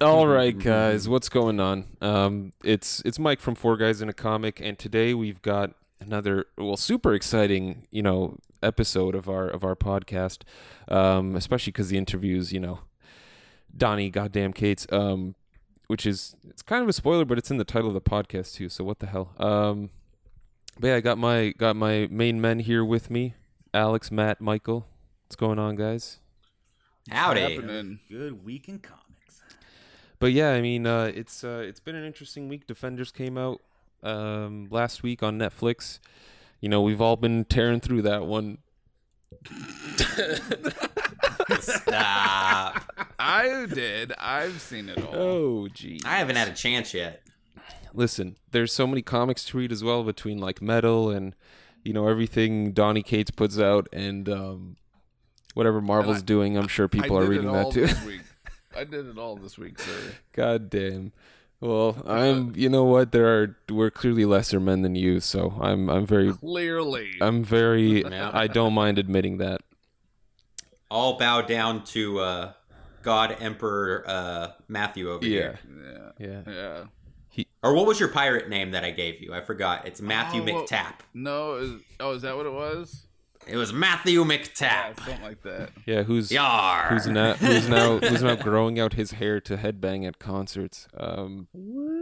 All right, guys, what's going on? Um, it's it's Mike from Four Guys in a Comic, and today we've got another well, super exciting, you know, episode of our of our podcast. Um, especially because the interviews, you know, Donny, goddamn Cates, um, which is it's kind of a spoiler, but it's in the title of the podcast too. So what the hell? Um, but yeah, I got my got my main men here with me, Alex, Matt, Michael. What's going on, guys? Howdy. happening? Good week in comics. But yeah, I mean, uh, it's uh, it's been an interesting week. Defenders came out um, last week on Netflix. You know, we've all been tearing through that one. Stop. I did. I've seen it all. Oh, gee. I haven't had a chance yet. Listen, there's so many comics to read as well between like Metal and you know everything Donny Cates puts out and um, whatever Marvel's I- doing. I'm sure people I are reading it that all too. This week. I did it all this week, sir. God damn. Well, I'm. You know what? There are. We're clearly lesser men than you, so I'm. I'm very. Clearly. I'm very. Yeah. I don't mind admitting that. All bow down to uh, God Emperor uh, Matthew over Yeah. here. yeah. Yeah. Yeah. Or what was your pirate name that I gave you? I forgot. It's Matthew Oh, well- McTap. No. Is, oh, is that what it was? It was Matthew Yeah, McTap. something like that. Yeah. Who's Yar. who's now who's now who's now growing out his hair to headbang at concerts. Um.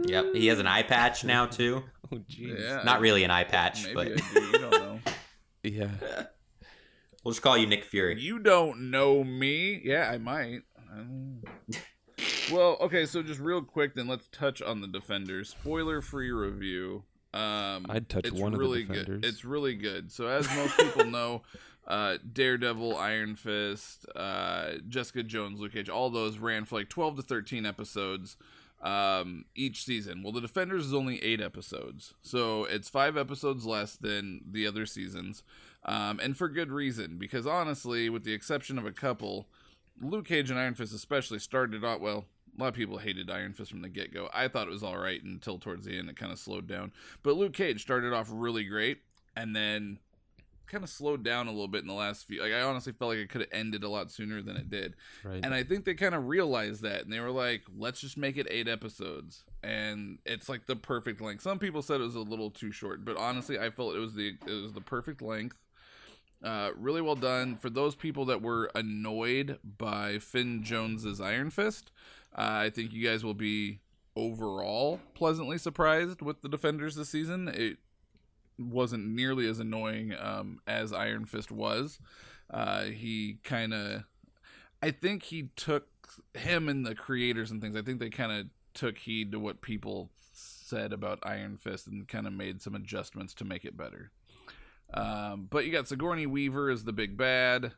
Yep. He has an eye patch now too. Oh jeez. Yeah. Not really an eye patch, Maybe but do. You don't know. Yeah. we'll just call you Nick Fury. You don't know me. Yeah, I might. I well, okay, so just real quick, then let's touch on the Defenders. Spoiler-free review. Um, I'd touch it's one of the really Defenders. Good. It's really good. So, as most people know, uh, Daredevil, Iron Fist, uh, Jessica Jones, Luke Cage, all those ran for like 12 to 13 episodes um, each season. Well, the Defenders is only eight episodes, so it's five episodes less than the other seasons, um, and for good reason. Because honestly, with the exception of a couple, Luke Cage and Iron Fist especially started out well. A lot of people hated Iron Fist from the get go. I thought it was all right until towards the end it kind of slowed down. But Luke Cage started off really great, and then kind of slowed down a little bit in the last few. Like I honestly felt like it could have ended a lot sooner than it did. Right. And I think they kind of realized that, and they were like, "Let's just make it eight episodes." And it's like the perfect length. Some people said it was a little too short, but honestly, I felt it was the it was the perfect length. Uh, really well done for those people that were annoyed by Finn Jones's Iron Fist. Uh, I think you guys will be overall pleasantly surprised with the Defenders this season. It wasn't nearly as annoying um, as Iron Fist was. Uh, he kind of, I think he took him and the creators and things. I think they kind of took heed to what people said about Iron Fist and kind of made some adjustments to make it better. Um, but you got Sigourney Weaver as the big bad,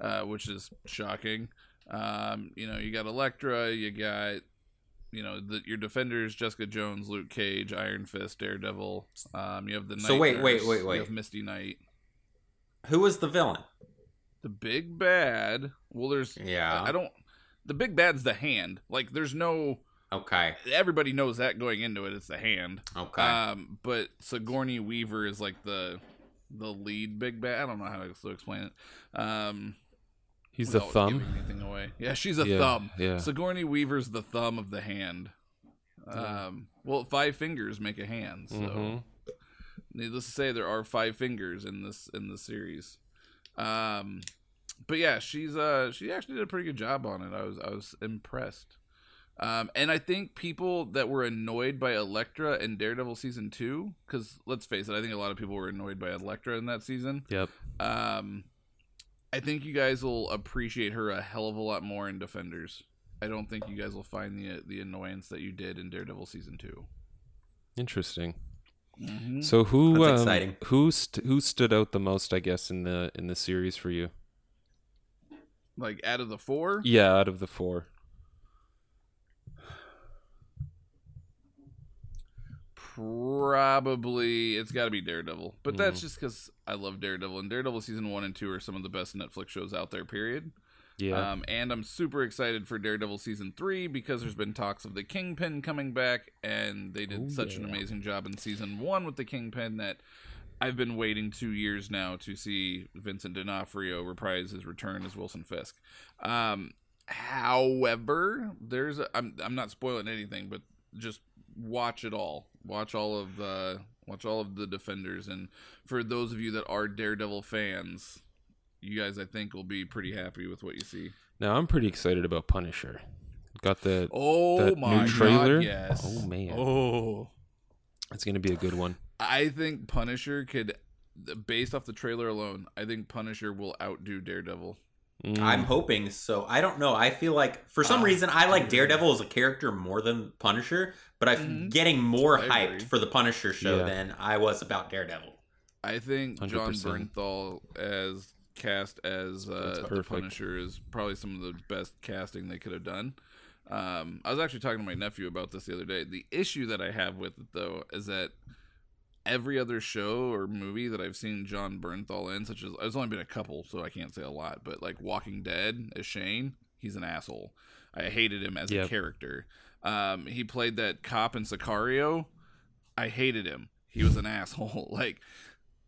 uh, which is shocking. Um, you know, you got Elektra, you got, you know, the, your defenders: Jessica Jones, Luke Cage, Iron Fist, Daredevil. Um, you have the Night So wait, wait, Nurse, wait, You wait. have Misty Knight. Who was the villain? The big bad. Well, there's Yeah. I don't. The big bad's the hand. Like, there's no. Okay. Everybody knows that going into it. It's the hand. Okay. Um, but Sigourney Weaver is like the the lead big bad. I don't know how to explain it. Um, He's the thumb. anything away. Yeah, she's a Yeah, thumb. yeah. Sigourney Weaver's the thumb of the hand. Um, well, five fingers make a hand. So, Mhm. needless to say, there are five fingers in this in the series. Um, but yeah, she's uh she actually did a pretty good job on it. I was I was impressed. Um, and I think people that were annoyed by Elektra in Daredevil season two, because let's face it, I think a lot of people were annoyed by Elektra in that season. Yep. Um, I think you guys will appreciate her a hell of a lot more in Defenders. I don't think you guys will find the the annoyance that you did in Daredevil season two. Interesting. Mm-hmm. So who That's um, exciting. who st- who stood out the most, I guess, in the in the series for you? Like out of the four, Yeah, out of the four. Probably it's got to be Daredevil. But that's Mhm. just because I love Daredevil, and Daredevil season one and two are some of the best Netflix shows out there. Period. Yeah. Um, and I'm super excited for Daredevil season three because there's been talks of the Kingpin coming back, and they did Oh, such an amazing job in season one with the Kingpin that I've been waiting two years now to see Vincent D'Onofrio reprise his return as Wilson Fisk. Um, However, there's a, I'm I'm not spoiling anything, but just watch it all. Watch all of the watch all of the defenders, and for those of you that are Daredevil fans, you guys I think will be pretty happy with what you see. Now I'm pretty excited about Punisher. Got the Oh that my new trailer. god, yes. Oh man, Oh. it's gonna be a good one. I think Punisher could based off the trailer alone, I think Punisher will outdo Daredevil. Mm. I'm hoping so. I don't know. I feel like for some Ah, reason I like Daredevil as a character more than Punisher, but I'm Mhm. getting more I hyped agree. for the Punisher show Yeah. than I was about Daredevil. I think Jon 100%. Bernthal as cast as uh, the. Punisher is probably some of the best casting they could have done. Um, I was actually talking to my nephew about this the other day. The issue that I have with it though is that every other show or movie that I've seen Jon Bernthal in, such as there's only been a couple, so I can't say a lot, but like Walking Dead as Shane, he's an asshole. I hated him as a character. Um, he played that cop in Sicario. I hated him. He was an asshole. Like,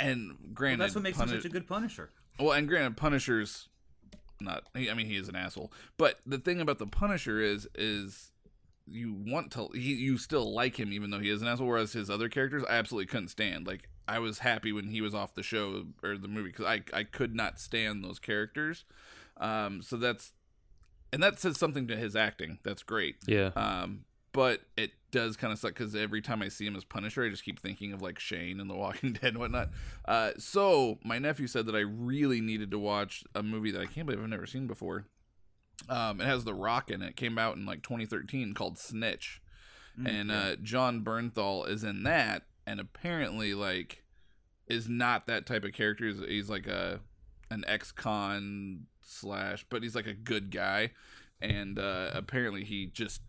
and Well, granted, that's what makes him such a good Punisher. well, and granted, Punisher's not. I mean, he is an asshole. But the thing about the Punisher is, is you want to, he, you still like him even though he is an asshole. Whereas his other characters, I absolutely couldn't stand. Like, I was happy when he was off the show or the movie because I, I could not stand those characters. Um, so that's, and that says something to his acting. That's great. yeah. Um, but it does kind of suck because every time I see him as Punisher, I just keep thinking of like Shane and The Walking Dead and whatnot. Uh, so my nephew said that I really needed to watch a movie that I can't believe I've never seen before. Um, it has The Rock in it. Came out in like 2013 called Snitch, Mm, and uh, Jon Bernthal is in that, and apparently like is not that type of character. He's, he's like a an ex-con slash, but he's like a good guy, and uh, apparently he just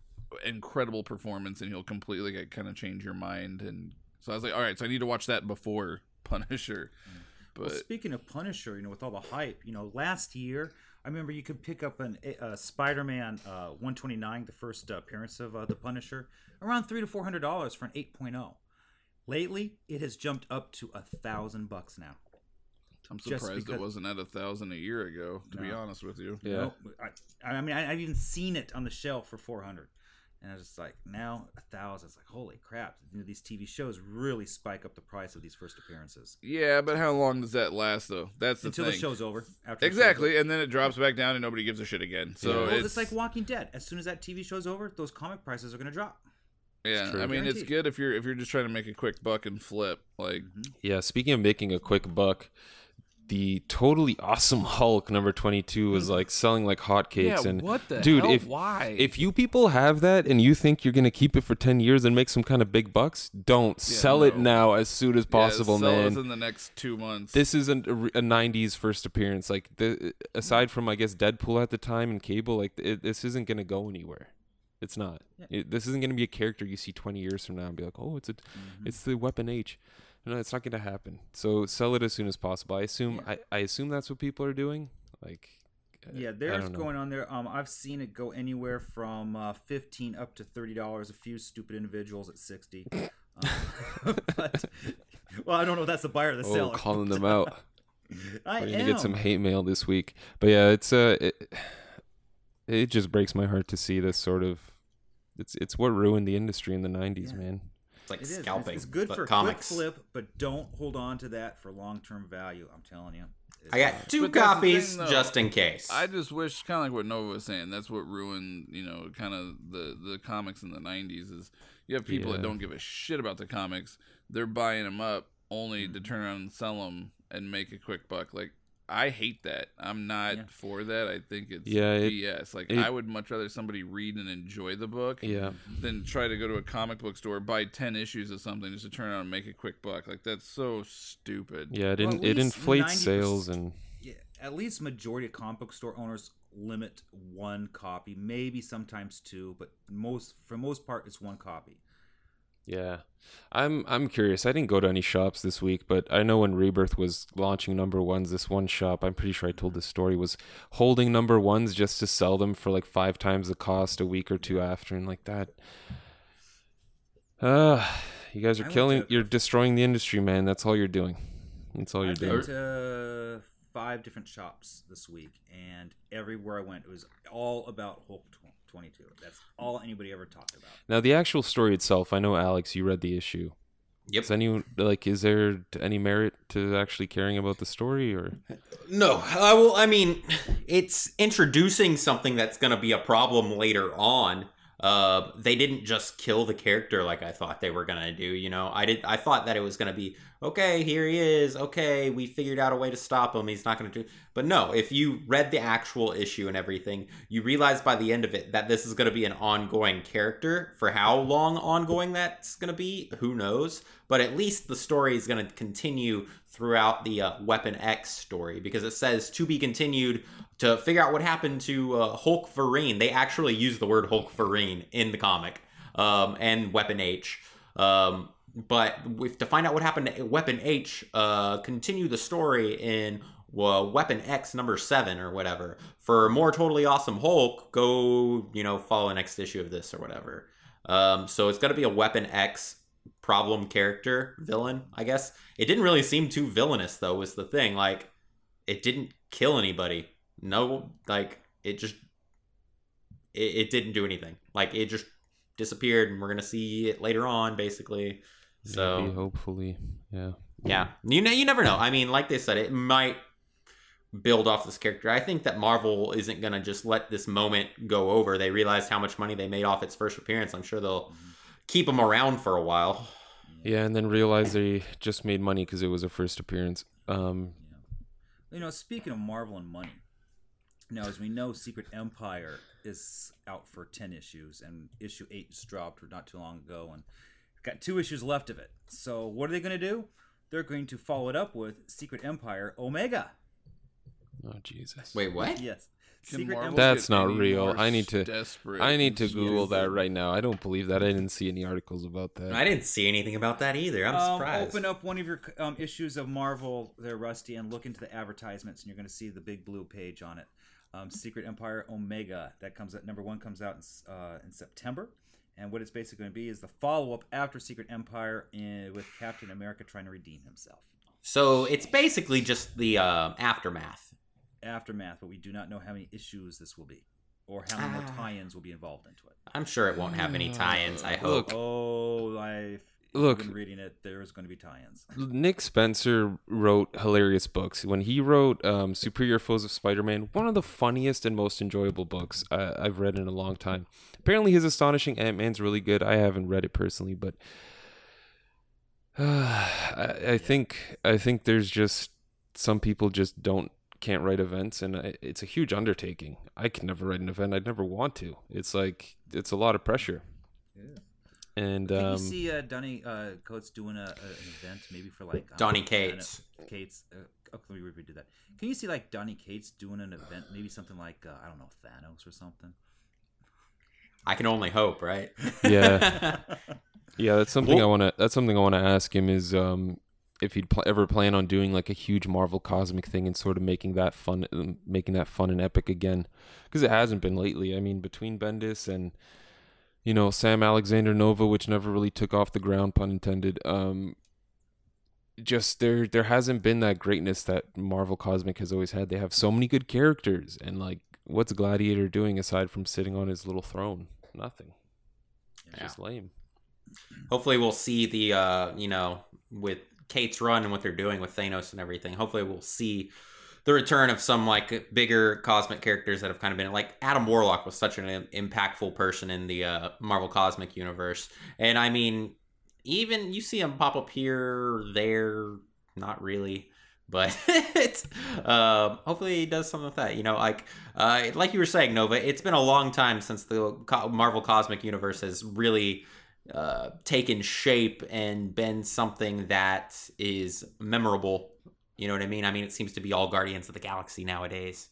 incredible performance, and he'll completely like, kind of change your mind. And so I was like, all right, so I need to watch that before Punisher. Well, But speaking of Punisher, you know, with all the hype, you know, last year I remember you could pick up an uh, Spider-Man uh, 129, the first uh, appearance of uh, the Punisher, around three to four hundred dollars for an 8.0. Lately, it has jumped up to a thousand bucks now. I'm just surprised it wasn't at a thousand a year ago. To be honest with you, Yeah. Nope. I, I mean, I, I've even seen it on the shelf for 400. And I was just like, now a thousand. It's like, holy crap! You know, these TV shows really spike up the price of these first appearances yeah, but how long does that last though? That's the until thing. the show's over. After the show's Exactly, and then it drops back down, and nobody gives a shit again. So Yeah. Well, it's, it's, like Walking Dead. As soon as that TV show's over, those comic prices are going to drop. yeah. I mean, it's good if you're if you're just trying to make a quick buck and flip. Like, mm-hmm. Yeah, speaking of making a quick buck, the totally awesome Hulk number 22 was like selling like hotcakes yeah, and the dude, if why? if you people have that and you think you're going to keep it for 10 years and make some kind of big bucks, don't sell it now as soon as possible, yeah, sell man. in the next two months. this isn't a, a 90s first appearance like the aside from I guess Deadpool at the time and Cable like it, this isn't going to go anywhere. It's not. Yeah. It, this isn't going to be a character you see 20 years from now and be like, "Oh, it's a mm-hmm. it's the Weapon H." No, it's not going to happen. So sell it as soon as possible. I assume I, I assume that's what people are doing. Like uh, Yeah, there's going on there. Um, I've seen it go anywhere from uh, fifteen up to thirty dollars. A few stupid individuals at sixty. Um, but, well, I don't know if that's the buyer or the Oh, seller. calling them out. I We're am. gonna get some hate mail this week. But yeah, it's uh it, it just breaks my heart to see this sort of it's it's what ruined the industry in the 90s, Yeah. man. It's like It is. It's- scalping. It's, good but for comics. quick flip, but don't hold on to that for long term value. I'm telling you. It's I got two But copies thing, though. just in case. I just wish, kind of like what Nova was saying, that's what ruined, you know, kind of the the comics in the '90s. Is you have people that don't give a shit about the comics. They're buying them up only Mm-hmm. to turn around and sell them and make a quick buck. Like I hate that. I'm not Yeah. for that. I think it's Yeah, it- BS. Like it- I would much rather somebody read and enjoy the book Yeah. than try to go to a comic book store, buy ten issues of something just to turn around and make a quick buck. Like that's so stupid. Yeah, it Well, in, at it inflates sales and Yeah, at least majority of comic book store owners limit one copy, maybe sometimes two, but most for most part it's one copy. Yeah. I'm I'm curious. I didn't go to any shops this week, but I know when Rebirth was launching number ones, this one shop, I'm pretty sure I told this story, was holding number ones just to sell them for like five times the cost a week or two after and like that. Uh you guys are I killing you're destroying the industry, man. That's all you're doing. That's all you're doing. I've doing. been to five different shops this week, and everywhere I went, it was all about Hulk 22. That's all anybody ever talked about. Now the actual story itself, I know Alex, you read the issue. Yep. Is anyone like is there any merit to actually caring about the story or No, uh, well, I mean, it's introducing something that's going to be a problem later on. Uh, they didn't just kill the character like I thought they were to do. You know, I did. I thought that it was to be okay. Here he is. Okay, we figured out a way to stop him. He's not to do. But no, if you read the actual issue and everything, you realize by the end of it that this is to be an ongoing character. For how long ongoing that's to be, who knows? But at least the story is to continue throughout the uh, Weapon X story because it says to be continued to figure out what happened to uh, Hulkverine. They actually use the word Hulkverine in the comic um, and Weapon H. Um, but if, to find out what happened to Weapon H, uh, continue the story in uh, Weapon X number seven or whatever. For more totally awesome Hulk, go you know follow the next issue of this or whatever. Um, so it's gonna be a Weapon X problem character villain, I guess. It didn't really seem too villainous though. Was the thing like it didn't kill anybody. No, like it just it, it didn't do anything. Like it just disappeared, and we're gonna see it later on, basically. So maybe, hopefully, yeah. yeah, you know, you never know. I mean, like they said, it might build off this character. I think that Marvel isn't gonna just let this moment go over. They realized how much money they made off its first appearance. I'm sure they'll keep him around for a while. Yeah, and then realize they just made money because it was a first appearance. Um, You know, speaking of Marvel and money, now as we know, Secret Empire is out for ten issues, and issue eight just dropped not too long ago, and got two issues left of it. So what are they going to do? They're going to follow it up with Secret Empire Omega. oh Jesus! Wait, what? Yes, Can Secret Marvel That's not real. I need to- Desperate I need to and Google that right now. I don't believe that. I didn't see any articles about that. I didn't see anything about that either. I'm Um, surprised. open up one of your um, issues of Marvel there, Rusty, and look into the advertisements, and you're going to see the big blue page on it. Um, Secret Empire Omega that comes out. Number one comes out in, uh, in September, and what it's basically going to be is the follow up after Secret Empire in, with Captain America trying to redeem himself. So it's basically just the uh, aftermath. Aftermath, but we do not know how many issues this will be, or how many more Ah. tie-ins will be involved into it. I'm sure it won't have any tie-ins. I hope. Look. Oh, I've Look. been reading it. There's going to be tie-ins. Nick Spencer wrote hilarious books. When he wrote um, Superior Foes of Spider-Man, one of the funniest and most enjoyable books uh, I've read in a long time. Apparently, his Astonishing Ant-Man's really good. I haven't read it personally, but I, I think I think there's just some people just don't can't write events, and it's a huge undertaking. I can never write an event. I'd never want to. It's like it's a lot of pressure. Yeah. And Can um, you see uh, Donny uh, Coates doing a, a, an event maybe for like I Donny know, Cates. Thanos- Cates. Uh, oh, let me redo that. Can you see like Donny Cates doing an event, maybe something like uh, I don't know Thanos or something? I can only hope, right? Yeah. Yeah, that's something I want to. That's something I want to ask him is um, if he'd pl- ever plan on doing like a huge Marvel cosmic thing and sort of making that fun, um, making that fun and epic again, because it hasn't been lately. I mean, between Bendis and you know Sam Alexander Nova, which never really took off the ground, pun intended. Um, just there, there hasn't been that greatness that Marvel Cosmic has always had. They have so many good characters, and like, what's Gladiator doing aside from sitting on his little throne? Nothing. It's Yeah. just lame. Hopefully, we'll see the uh, you know with Cates' run and what they're doing with Thanos and everything. Hopefully, we'll see the return of some like bigger cosmic characters that have kind of been like Adam Warlock was such an impactful person in the uh, Marvel Cosmic Universe, and I mean, even you see him pop up here, there, not really. But it's uh, hopefully he does something with that. You know, like uh, like you were saying, Nova. It's been a long time since the Marvel Cosmic Universe has really uh, taken shape and been something that is memorable. You know what I mean? I mean, it seems to be all Guardians of the Galaxy nowadays.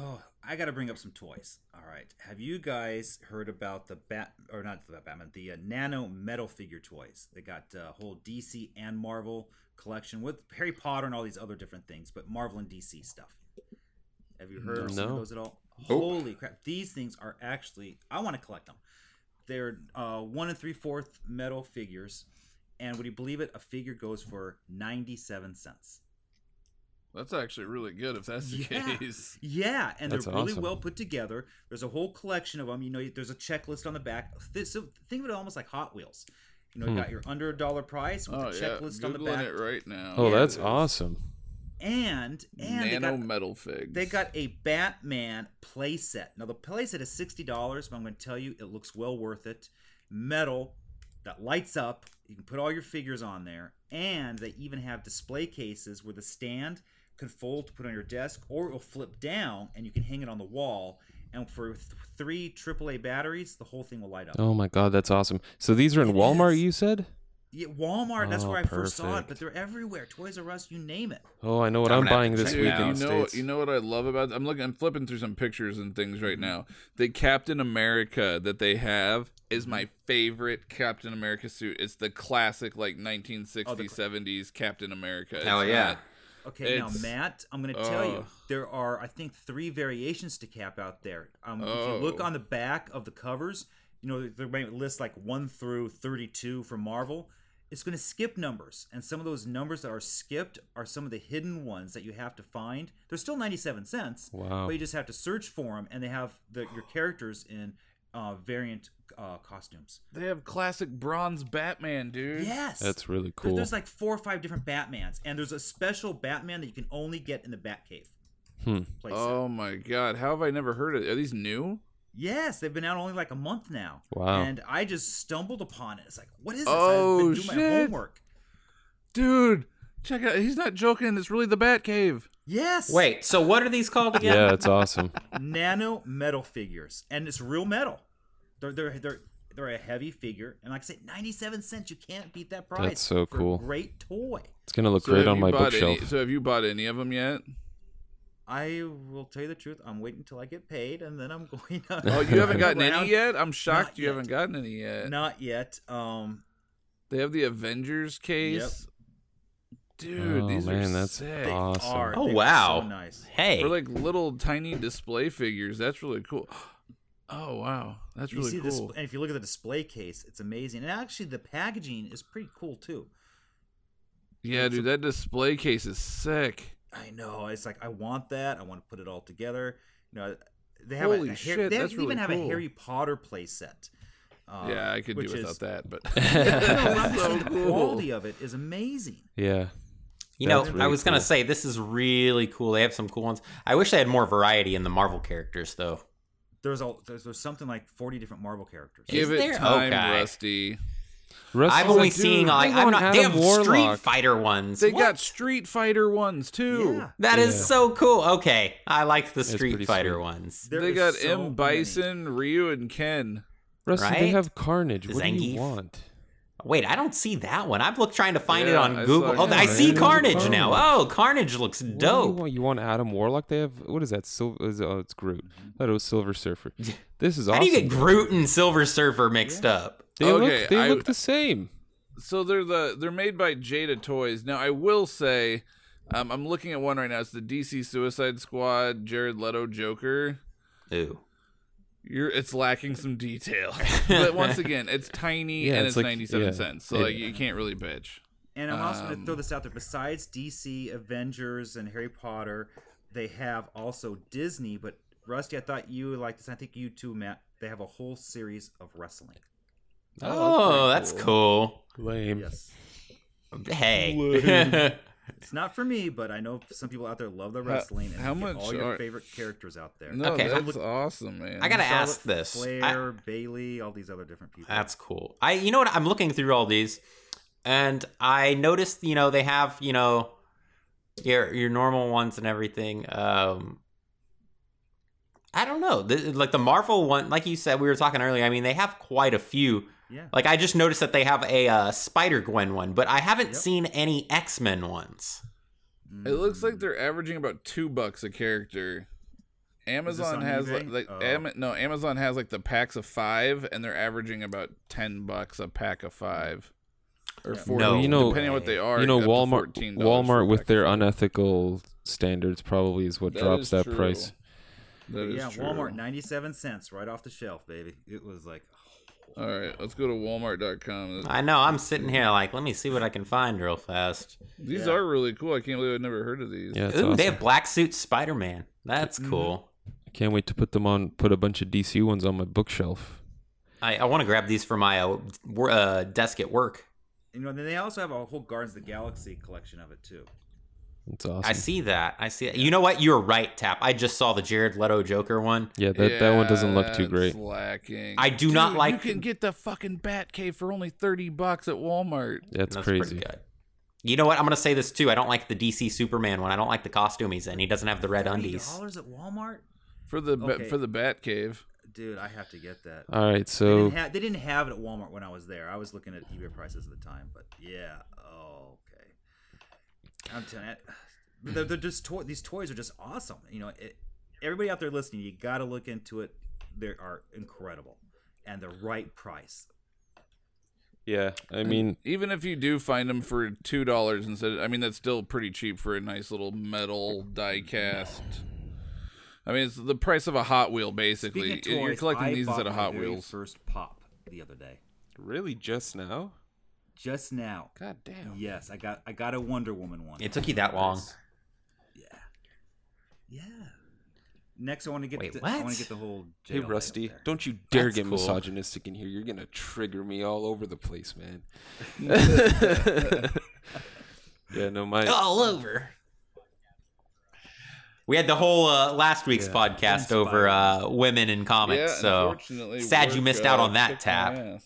Oh, I got to bring up some toys. All right, have you guys heard about the Bat or not the Batman, the uh, Nano Metal figure toys? They got a whole DC and Marvel collection with Harry Potter and all these other different things, but Marvel and DC stuff. Have you heard of some of those at all? Nope. Holy crap! These things are actually I want to collect them. They're uh, one and three fourth metal figures, and would you believe it? A figure goes for ninety-seven cents. That's actually really good if that's the Yeah. case. Yeah, and they're really awesome. well put together. There's a whole collection of them. You know, there's a checklist on the back. So think of it almost like Hot Wheels. You know, you Hmm. got your under a dollar price with Oh a yeah, checklist on the googling back, it right now. Oh, Yeah. that's awesome. And and Nano got metal figs. They got a Batman playset. Now the playset is sixty dollars, but I'm going to tell you it looks well worth it. Metal that lights up. You can put all your figures on there, and they even have display cases where the stand can fold to put on your desk, or it will flip down and you can hang it on the wall. And for th- three AAA batteries, the whole thing will light up. Oh my god, that's awesome. So these are in It Walmart, is. you said? Yeah, Walmart, that's Oh, where I first saw it, but they're everywhere. Toys R Us, you name it. Oh, I know what I'm I'm, buying this check week it in out. the you know, States. you know what I love about. I'm looking. I'm flipping through some pictures and things right now. The Captain America that they have is my favorite Captain America suit. It's the classic like 1960s, Oh, the- 70s Captain America. Hell It's yeah. not- Okay, now Matt, I'm going to tell you Oh. there are I think three variations to cap out there. Um, If you look Oh. on the back of the covers, you know they might list like one through 32 for Marvel. It's going to skip numbers, and some of those numbers that are skipped are some of the hidden ones that you have to find. They're still 97 cents, Wow. but you just have to search for them, and they have the, your characters in uh, variant uh, costumes. They have classic bronze Batman, dude. Yes, That's really cool. There's like four or five different Batmans, and there's a special Batman that you can only get in the Batcave. Hmm. playset. Oh my god, how have I never heard of? Are these new? Yes, they've been out only like a month now. Wow. And I just stumbled upon it. It's like, what is this? Oh, I've been doing my shit. homework. Dude, check out. He's not joking. It's really the Batcave. Yes. Wait, so what are these called again? yeah, it's awesome. Nano metal figures, and it's real metal. They're they're they're they're a heavy figure, and like I said, ninety seven cents. You can't beat that price. That's so for a cool. great toy. It's gonna look So great on my bookshelf. Any, so have you bought any of them yet? I will tell you the truth. I'm waiting until I get paid, and then I'm going. To Oh, you haven't gotten around. any yet? I'm shocked Not you yet. haven't gotten any yet. Not yet. Um, They have the Avengers case. Dude, Oh, these man, are that's sick. they Awesome. are. Oh, They wow. So nice. Hey, They're like little tiny display figures. That's really cool. Oh wow, that's You really see cool. this, and if you look at the display case, it's amazing. And actually, the packaging is pretty cool too. yeah, dude, that display case is sick. I know. It's like I want that. I want to put it all together. You know, they have Holy a, a shit, Harry, they that's even really have a. Harry Potter playset. Uh, yeah, I could do without is, that, but No, I'm so saying the quality of it is amazing. Yeah. you know, That's I really was gonna say this is really cool. They have some cool ones. I wish they had more variety in the Marvel characters, though. There's a there's, there's something like 40 different Marvel characters. Give Is it there? time, Okay. Rusty. Rusty's I've only like, seen like I I'm want not. They Adam have Street Fighter ones. They What? got Street Fighter ones too. Yeah. That is Yeah. so cool. Okay, I like the Street Fighter sweet. ones. There they got so M many. Bison, Ryu, and Ken. Rusty, they have Carnage. What do you want? Wait, I don't see that one. I've looked trying to find it on I Google. saw Oh, it. I see man. Carnage now. Oh, Carnage looks What do you dope. want? You want Adam Warlock? They have what is that? Silver? Is, oh, it's Groot. I thought it was Silver Surfer. This is How awesome. do you get Groot and Silver Surfer mixed up? They Okay, look. They I- look the same. So they're the they're made by Jada Toys. Now I will say, um, I'm looking at one right now. It's the DC Suicide Squad, Jared Leto Joker. Ooh. You're it's lacking some detail, but once again, it's tiny Yeah, and it's it's, like- 97 yeah. cents, so It- like you can't really bitch. And I'm also going to Um, throw this out there. Besides DC, Avengers, and Harry Potter, they have also Disney. But Rusty, I thought you liked this. I think you too, Matt. They have a whole series of wrestling. Oh, that's that's pretty cool. Lame. Yes, Hey. it's not for me, but I know some people out there love the wrestling. and how you get much all your are- favorite characters out there. No, Okay. that's awesome, man. I gotta Charlotte ask this. I- Bayley, all these other different people. That's cool. I you know what I'm looking through all these and I noticed, you know, they have, you know, your your normal ones and everything. Um I don't know. The, like the Marvel one, like you said, we were talking earlier. I mean, they have quite a few. Yeah. Like I just noticed that they have a uh, Spider Gwen one, but I haven't Yep. seen any X Men ones. It looks like they're averaging about two bucks a character. Amazon has eBay? like, like Oh. Am- no Amazon has like the packs of five, and they're averaging about ten bucks a pack of five, or Yeah. four. No you know- depending on what they are. you know, Walmart. $14 for a Walmart with their unethical standards probably is what That drops is that true. price. That is yeah, true. Walmart, ninety-seven cents, right off the shelf, baby. It was like, All right, let's go to Walmart.com. I know. I'm sitting here like, let me see what I can find real fast. These Yeah. are really cool. I can't believe I've never heard of these. Yeah, Ooh, awesome. they have black suit Spider Man. That's Mm-hmm. cool. I can't wait to put them on. Put a bunch of DC ones on my bookshelf. I, I want to grab these for my uh, uh, desk at work. You know, then they also have a whole Guardians of the Galaxy collection of it too. It's awesome. I see that. I see. You know what? You're right, Tap. I just saw the Jared Leto Joker one. Yeah, that that one doesn't look too great. Lacking. I do not like- You can get the fucking Batcave for only thirty bucks at Walmart. That's, That's crazy. pretty good. You know what? I'm gonna say this too. I don't like the DC Superman one. I don't like the costume he's in. He doesn't have the red undies. dollars at Walmart, For the ba- Okay. for the Batcave. dude. I have to get that. All right, They so didn't, ha- they didn't have it at Walmart when I was there. I was looking at eBay prices at the time, but yeah. Okay. I'm telling you, they're, they're just toy- these toys are just awesome. You know, it, everybody out there listening, you got to look into it. They are incredible, and the right price. yeah, I mean, Even if you do find them for two dollars instead, I mean that's still pretty cheap for a nice little metal die cast. I mean, it's the price of a Hot Wheel basically. Speaking of You're collecting I these instead of my Hot very Wheels. First pop the other day, really, just now? Just now. God damn. Yes, I got I got a Wonder Woman one. It took you that long. Yeah. Yeah. Next, I want to get. Wait, the, I want to get the whole. Hey jail light up Rusty, there. don't you dare That's get cool. misogynistic in here. You're gonna trigger me all over the place, man. yeah, no, my All over. We had the whole uh, last week's Yeah. podcast over uh, women in comics. yeah, so sad you missed out on that, kicked my Tap.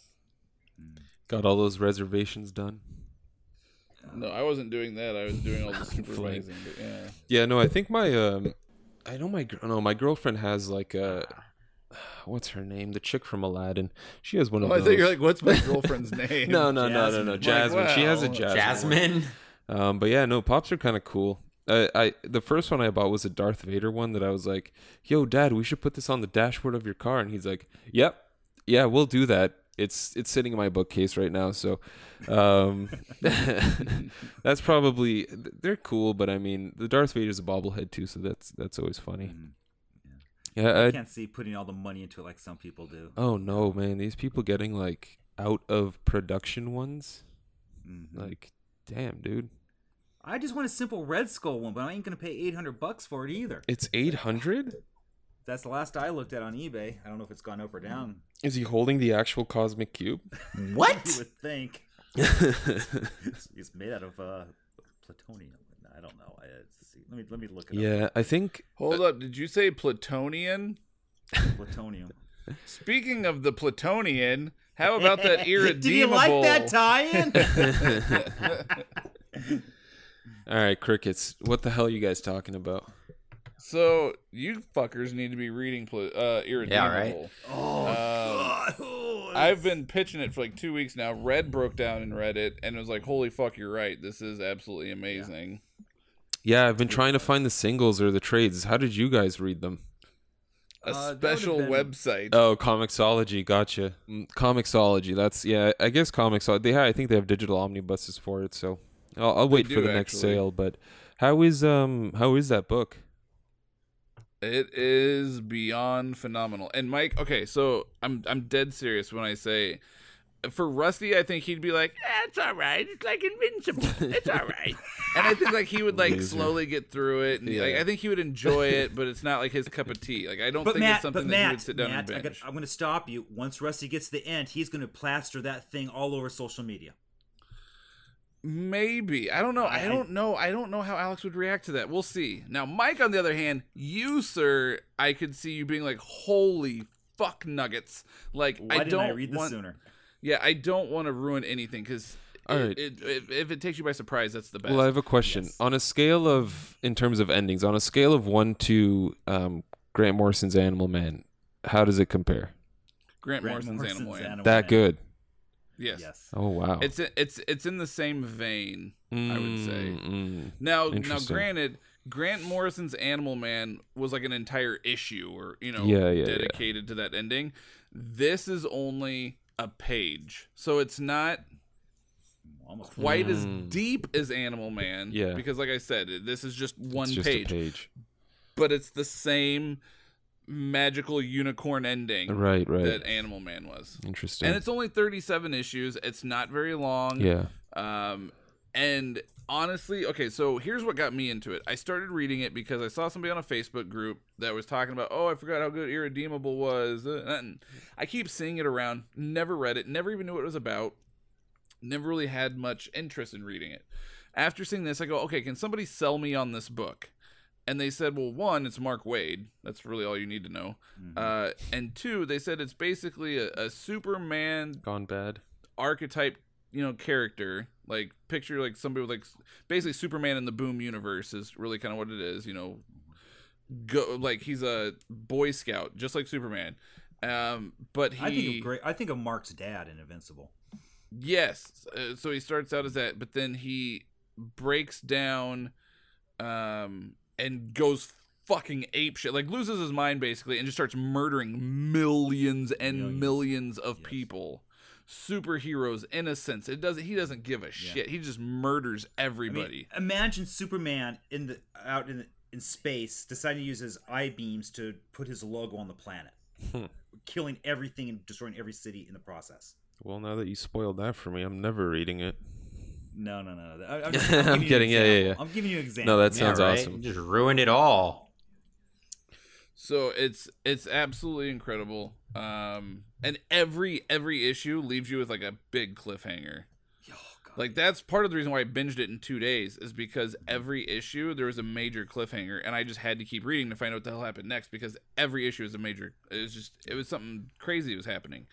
Ass. got all those reservations done. No, I wasn't doing that. I was doing all the Flame. supervising. But yeah. Yeah, no, I think my um, I know my no, my girlfriend has like a. What's her name? The chick from Aladdin. She has one of Oh, I those. thought you're like, what's my girlfriend's name? no, no, no, no, no. Jasmine. Jasmine. She has a. Jasmine. Jasmine. Um, but yeah, no, pops are kind of cool. I, I the first one I bought was a Darth Vader one that I was like, "Yo, Dad, we should put this on the dashboard of your car." And he's like, "Yep, yeah, we'll do that." It's it's sitting in my bookcase right now, so um, that's probably they're cool. But I mean, the Darth Vader's a bobblehead too, so that's that's always funny. Mhm. Yeah, I I, can't see putting all the money into it like some people do. oh no, man, these people getting like out of production ones, Mhm. like, damn, dude, I just want a simple Red Skull one, but I ain't gonna pay eight hundred bucks for it either. it's eight hundred. That's the last I looked at on eBay. I don't know if it's gone up or down. Is he holding the actual cosmic cube? What you would think it's made out of uh, plutonium. I don't know. I, let's see. Let me let me look it yeah, I think Hold up. Did you say Plutonian? Plutonium. Speaking of the Plutonian, how about that irredeemable? Did you like that tie-in? All right, crickets. What the hell are you guys talking about? So you fuckers need to be reading Plu- uh, irredeemable. right. oh, Um, God. Oh, I've been pitching it for like two weeks now. Red broke down and read it and it was like, "Holy fuck, you're right. This is absolutely amazing." Yeah, I've been trying to find the singles or the trades. How did you guys read them? A Uh, special been- website. Oh, Comixology. Gotcha. Mm, Comixology. That's yeah. I guess Comixology. They I think they have digital omnibuses for it. So I'll, I'll wait They for the next actually. sale. But how is um how is that book? It is beyond phenomenal. And Mike, okay, so I'm I'm dead serious when I say for Rusty, I think he'd be like, eh, "It's all right. It's like Invincible. It's all right." and I think like he would like Loser. slowly get through it, and like I think he would enjoy it, but it's not like his cup of tea. Like I don't But think Matt, it's something but that he would sit down Matt, and I binge. got, I'm going to stop you. Once Rusty gets to the end, he's going to plaster that thing all over social media. Maybe I don't know. I I- don't know. I don't know how Alex would react to that. We'll see. Now, Mike, on the other hand, you sir, I could see you being like, "Holy fuck nuggets!" Like Why I didn't don't I read this want. sooner? Yeah, I don't want to ruin anything because All it, it, if, if it takes you by surprise, that's the best. Well, I have a question. Yes. On a scale of, in terms of endings, on a scale of one to um, Grant Morrison's Animal Man, how does it compare? Grant, Grant Morrison's, Morrison's Animal Man. Animal That Man. good? Yes. Yes. Oh wow. It's it's it's in the same vein. I would say. Mm, mm. Now, now, granted, Grant Morrison's Animal Man was like an entire issue, or you know, Yeah, yeah, yeah. dedicated to that ending. This is only a page, so it's not Almost. quite as Mm. deep as Animal Man. Yeah. because like I said, this is just one It's just page. a page. but it's the same magical unicorn ending Right, right. that Animal Man was. Interesting. And it's only 37 issues. It's not very long. yeah. Um, and honestly, okay, so here's what got me into it. I started reading it because I saw somebody on a Facebook group that was talking about, oh, I forgot how good Irredeemable was. Uh, And I keep seeing it around. Never read it. Never even knew what it was about. Never really had much interest in reading it. After seeing this, I go, okay, can somebody sell me on this book? And they said, well, one, it's Mark Waid. That's really all you need to know. Uh, and two, they said it's basically a, a Superman Gone bad. archetype, you know, character. Like picture like somebody with like basically Superman in the Boom universe is really kind of what it is. You know, go like he's a Boy Scout, just like Superman. Um, but he I think of great. I think of Mark's dad in Invincible. Yes. Uh, so he starts out as that, but then he breaks down um and goes fucking ape shit. Like loses his mind basically and just starts murdering millions and Millions. millions of Yes. people. Superheroes, innocents. It doesn't he doesn't give a shit. He just murders I mean, everybody. imagine Superman in the out in in space deciding to use his eye beams to put his logo on the planet, hmm. killing everything and destroying every city in the process. Well, now that you spoiled that for me, I'm never reading it. No, no, no. no. I, I'm, just, I'm giving you an kidding. Yeah, yeah, yeah. I'm giving you an example. No, that sounds yeah, right? awesome. Just ruined it all. So it's it's absolutely incredible. Um and every every issue leaves you with like a big cliffhanger. Oh, Like that's part of the reason why I binged it in two days is because every issue there was a major cliffhanger, and I just had to keep reading to find out what the hell happened next because every issue is a major. It was just it was something crazy was happening,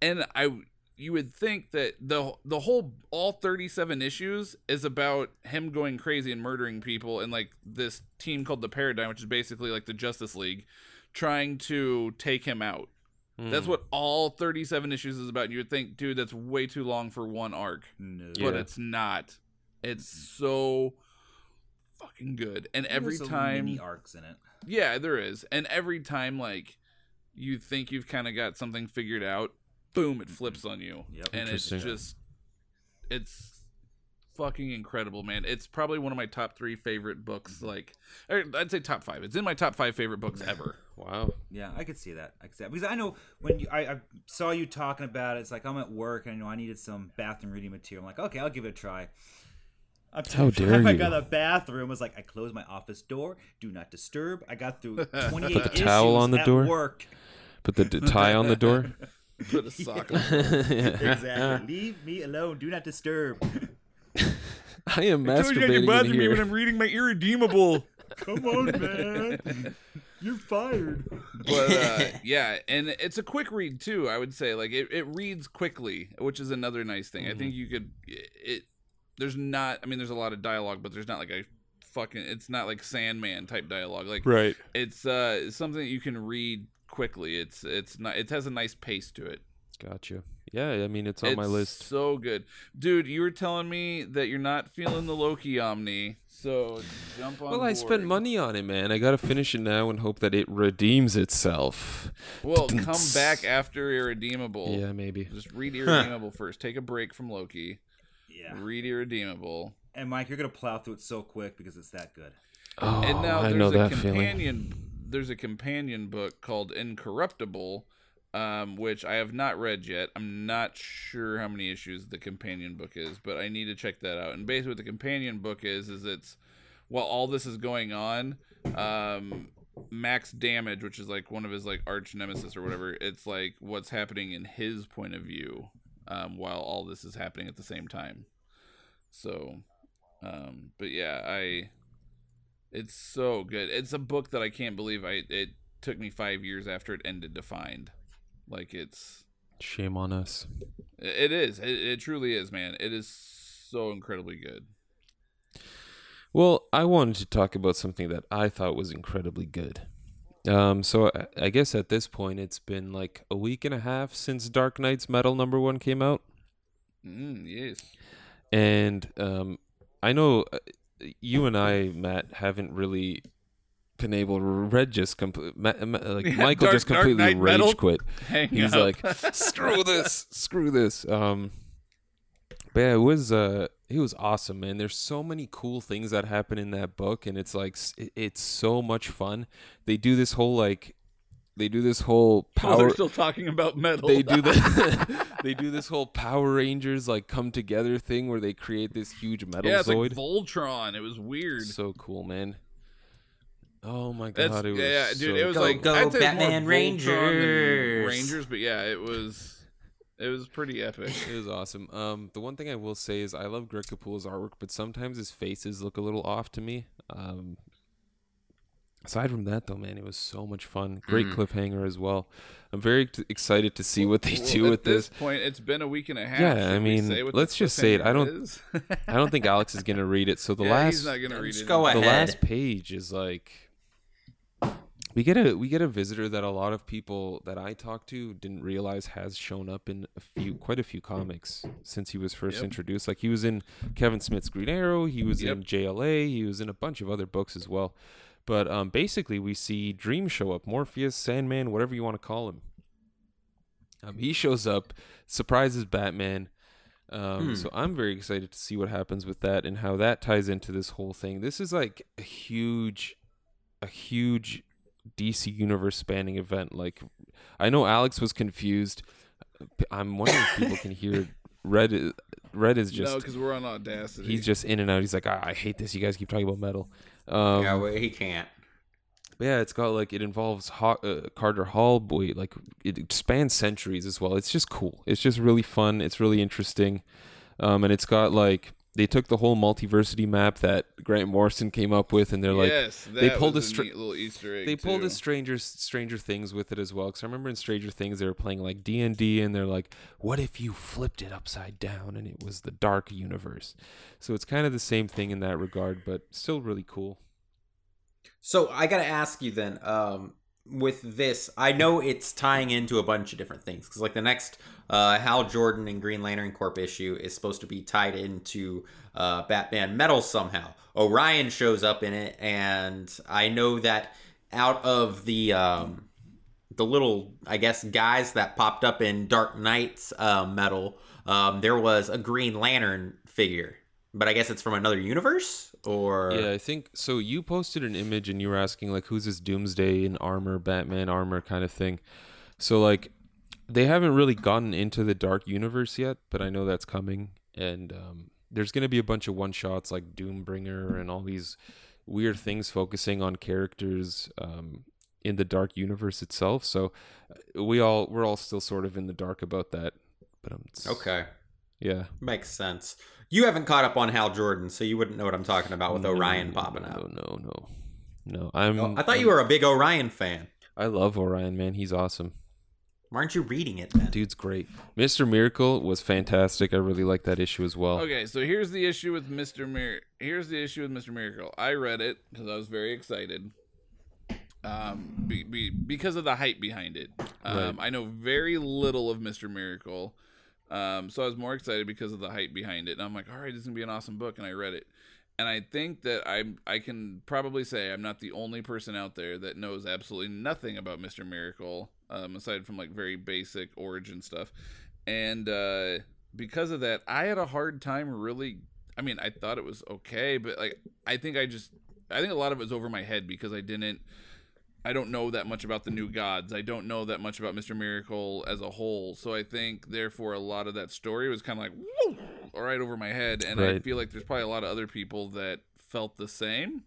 and I you would think that the the whole all 37 issues is about him going crazy and murdering people and like this team called the Paradigm, which is basically like the Justice League, trying to take him out. Hmm. That's what all 37 issues is about. And you would think, dude, that's way too long for one arc no. but Yeah. it's not. It's so fucking good. And every There's time, mini arcs in it. yeah, there is. And every time, like you think you've kind of got something figured out, boom, it mm-hmm. flips on you, Yep. and it's just, it's fucking incredible, man. It's probably one of my top three favorite books. Mm-hmm. Like, or I'd say top five. It's in my top five favorite books ever. Wow. Yeah, I could see that. I could see that because I know when you, I, I saw you talking about it. It's like I'm at work and I know I needed some bathroom reading material. I'm like, okay, I'll give it a try. I'm How dare you? I you. got a bathroom. It's like I closed my office door. Do not disturb. I got through 28 the issues towel on the door? Work. Put the d- tie on the door. Put a sock on. Exactly. Leave me alone. Do not disturb. I am masturbating in here. I'm reading my irredeemable. Come on, man. You're fired. but uh, yeah, and it's a quick read too. I would say like it, it reads quickly, which is another nice thing. I think you could it. There's not. I mean, there's a lot of dialogue, but there's not like a fucking. It's not like Sandman type dialogue. Like right. it's uh it's something that you can read quickly. It's it's not. It has a nice pace to it. Gotcha. Yeah, I mean it's on my list. So good, dude. You were telling me that you're not feeling the Loki Omni, so jump on. Well, I spent money on it, man. I gotta finish it now and hope that it redeems itself. Well, come back after Irredeemable. Yeah, maybe. Just read Irredeemable first. Take a break from Loki. Yeah. Read Irredeemable. And Mike, you're gonna plow through it so quick because it's that good. Oh, and now I there's know a that feeling. There's a companion book called Incorruptible, um, which I have not read yet. I'm not sure how many issues the companion book is, but I need to check that out. And basically, what the companion book is is it's while all this is going on, um, Max Damage, which is like one of his like arch nemesis or whatever, it's like what's happening in his point of view um, while all this is happening at the same time. So, um, but yeah, I it's so good. It's a book that I can't believe I it took me 5 years after it ended to find. Like it's Shame on us. it is. It, it truly is, man. It is so incredibly good. Well, I wanted to talk about something that I thought was incredibly good. Um, so I, I guess at this point it's been like a week and a half since Dark Nights Metal number one came out, Mm, yes. and um, I know uh, you and I, Matt, haven't really been able to read just complete. Like Yeah, Michael Dark- just completely rage Metal? quit. Hang He's up. like, screw this, screw this. Um, but yeah, it was uh, it was awesome, man. There's so many cool things that happen in that book, and it's like it- it's so much fun. They do this whole like they do this whole Oh, power they're still talking about metal. they do the they do this whole Power Rangers like come together thing where they create this huge metal yeah, it's Zoid. like Voltron. It was weird. so cool, man. Oh my That's god, it was yeah, dude. so it was Go, like go, I'd say it's more Batman Rangers. Rangers, but yeah, it was it was pretty epic. It was awesome. Um, the one thing I will say is I love Greg Capullo's artwork, but sometimes his faces look a little off to me. Um, aside from that, though, man, it was so much fun. Great Mhm. cliffhanger as well. I'm very t- excited to see what they Well, do at with this. point. It's been a week and a half. Yeah, I mean, say what the let's just say it. I don't- I don't think Alex is gonna read it. So the yeah, last he's not gonna read Just it. go the last page is like we get a we get a visitor that a lot of people that I talked to didn't realize has shown up in a few quite a few comics since he was first Yep. introduced. Like he was in Kevin Smith's Green Arrow, he was in JLA, he was in a bunch of other books as well. But um, basically, we see Dream show up, Morpheus, Sandman, whatever you want to call him. Um, he shows up, surprises Batman. Um, Hmm. So I'm very excited to see what happens with that and how that ties into this whole thing. This is like a huge, a huge DC universe spanning event. Like, I know Alex was confused. I'm wondering if people can hear. Red is Red is just no, because we're on Audacity. he's just in and out. He's like, ah, I hate this. You guys keep talking about metal. Um, yeah, well, he can't. yeah, it's got like it involves uh, Carter Hall, boy, like it spans centuries as well. It's just cool. It's just really fun. It's really interesting, um, and it's got like they took the whole multiversity map that Grant Morrison came up with, and they're like yes, they pulled a a stra- neat little Easter egg. they pulled too. a Stranger Stranger Things with it as well. Because I remember in Stranger Things they were playing like D and D, and they're like, "What if you flipped it upside down and it was the dark universe?" So it's kind of the same thing in that regard, but still really cool. So I got to ask you then. Um, with this, I know it's tying into a bunch of different things because, like, the next uh, Hal Jordan and Green Lantern Corp issue is supposed to be tied into uh, Batman Metal somehow. Orion shows up in it, and I know that out of the um, the little, I guess, guys that popped up in Dark Nights uh, Metal, um, there was a Green Lantern figure, but I guess it's from another universe, or Yeah, I think so. You posted an image and you were asking like, "Who's this Doomsday in armor, Batman armor kind of thing?" So like, they haven't really gotten into the Dark Universe yet, but I know that's coming, and um, there's gonna be a bunch of one shots like Doombringer and all these weird things focusing on characters um, in the Dark Universe itself. So uh, we all we're all still sort of in the dark about that. But um, okay. yeah. Makes sense. You haven't caught up on Hal Jordan, so you wouldn't know what I'm talking about with No, Orion popping no, out. No, no, no. I'm. Oh, I thought I'm- you were a big Orion fan. I love Orion, man. He's awesome. Why aren't you reading it then? Dude's great. Mr. Miracle was fantastic. I really like that issue as well. Okay, so here's the issue with Mr. Mir. Here's the issue with Mr. Miracle. I read it because I was very excited. Um, be, be, because of the hype behind it. Um, I know very little of Mr. Miracle. Um, so I was more excited because of the hype behind it. And I'm like, all right, this is gonna be an awesome book, and I read it. And I think that I I can probably say I'm not the only person out there that knows absolutely nothing about Mr. Miracle, um, aside from like very basic origin stuff. And uh, because of that, I had a hard time really. I mean, I thought it was okay, but like I think I just I think a lot of it was over my head because I didn't. I don't know that much about the new gods. I don't know that much about Mr. Miracle as a whole. So I think, therefore, a lot of that story was kind of like, Woo! all right, over my head. And I feel like there's probably a lot of other people that felt the same.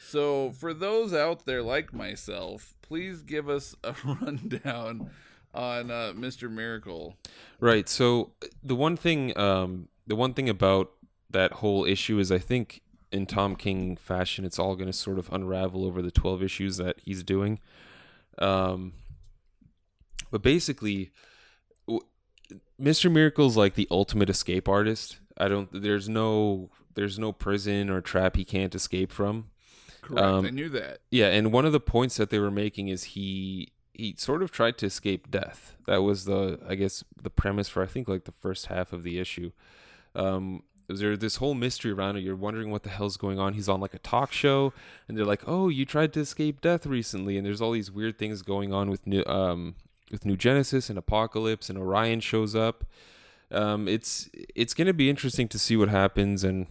So for those out there like myself, please give us a rundown on uh, Mr. Miracle. Right. So the one thing, um, the one thing about that whole issue is, I think in Tom King fashion, it's all going to sort of unravel over the twelve issues that he's doing. Um, but basically, w- Mr. Miracle's like the ultimate escape artist. I don't. There's no. There's no prison or trap he can't escape from. Correct. Um, I knew that. Yeah, and one of the points that they were making is he he sort of tried to escape death. That was the I guess the premise for I think like the first half of the issue. Um there's this whole mystery around it. You're wondering what the hell's going on. He's on like a talk show, and they're like, "Oh, you tried to escape death recently." And there's all these weird things going on with new um with New Genesis and Apocalypse, and Orion shows up. Um, it's it's gonna be interesting to see what happens, and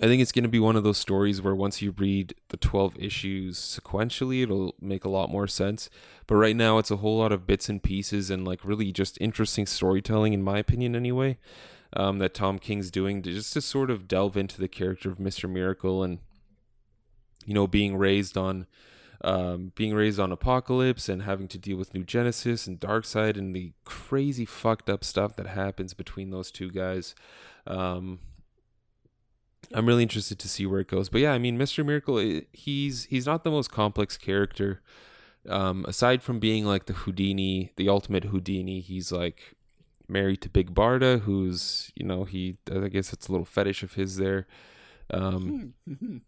I think it's going to be one of those stories where once you read the 12 issues sequentially, it'll make a lot more sense. But right now, it's a whole lot of bits and pieces and like really just interesting storytelling, in my opinion, anyway, um, that Tom King's doing to just to sort of delve into the character of Mr. Miracle and, you know, being raised on. Um, being raised on Apocalypse and having to deal with New Genesis and Darkseid and the crazy fucked up stuff that happens between those two guys. Um, I'm really interested to see where it goes. But yeah, I mean, Mr. Miracle, he's he's not the most complex character. Um, aside from being like the Houdini, the ultimate Houdini, he's like married to Big Barda, who's you know he I guess it's a little fetish of his there. Um,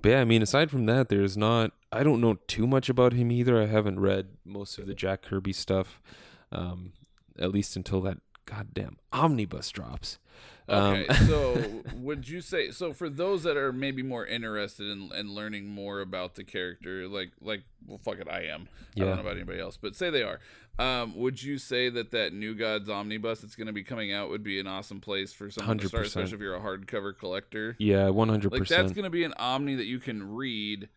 but yeah, I mean, aside from that, there's not. I don't know too much about him either. I haven't read most of the Jack Kirby stuff, um, at least until that goddamn omnibus drops. Okay, Um, so would you say so for those that are maybe more interested in, in learning more about the character, like like well, fuck it, I am. I don't know about anybody else, but say they are. Um, would you say that that New Gods omnibus that's going to be coming out would be an awesome place for someone to start, especially if you're a hardcover collector? yeah, one hundred percent. Like that's going to be an omni that you can read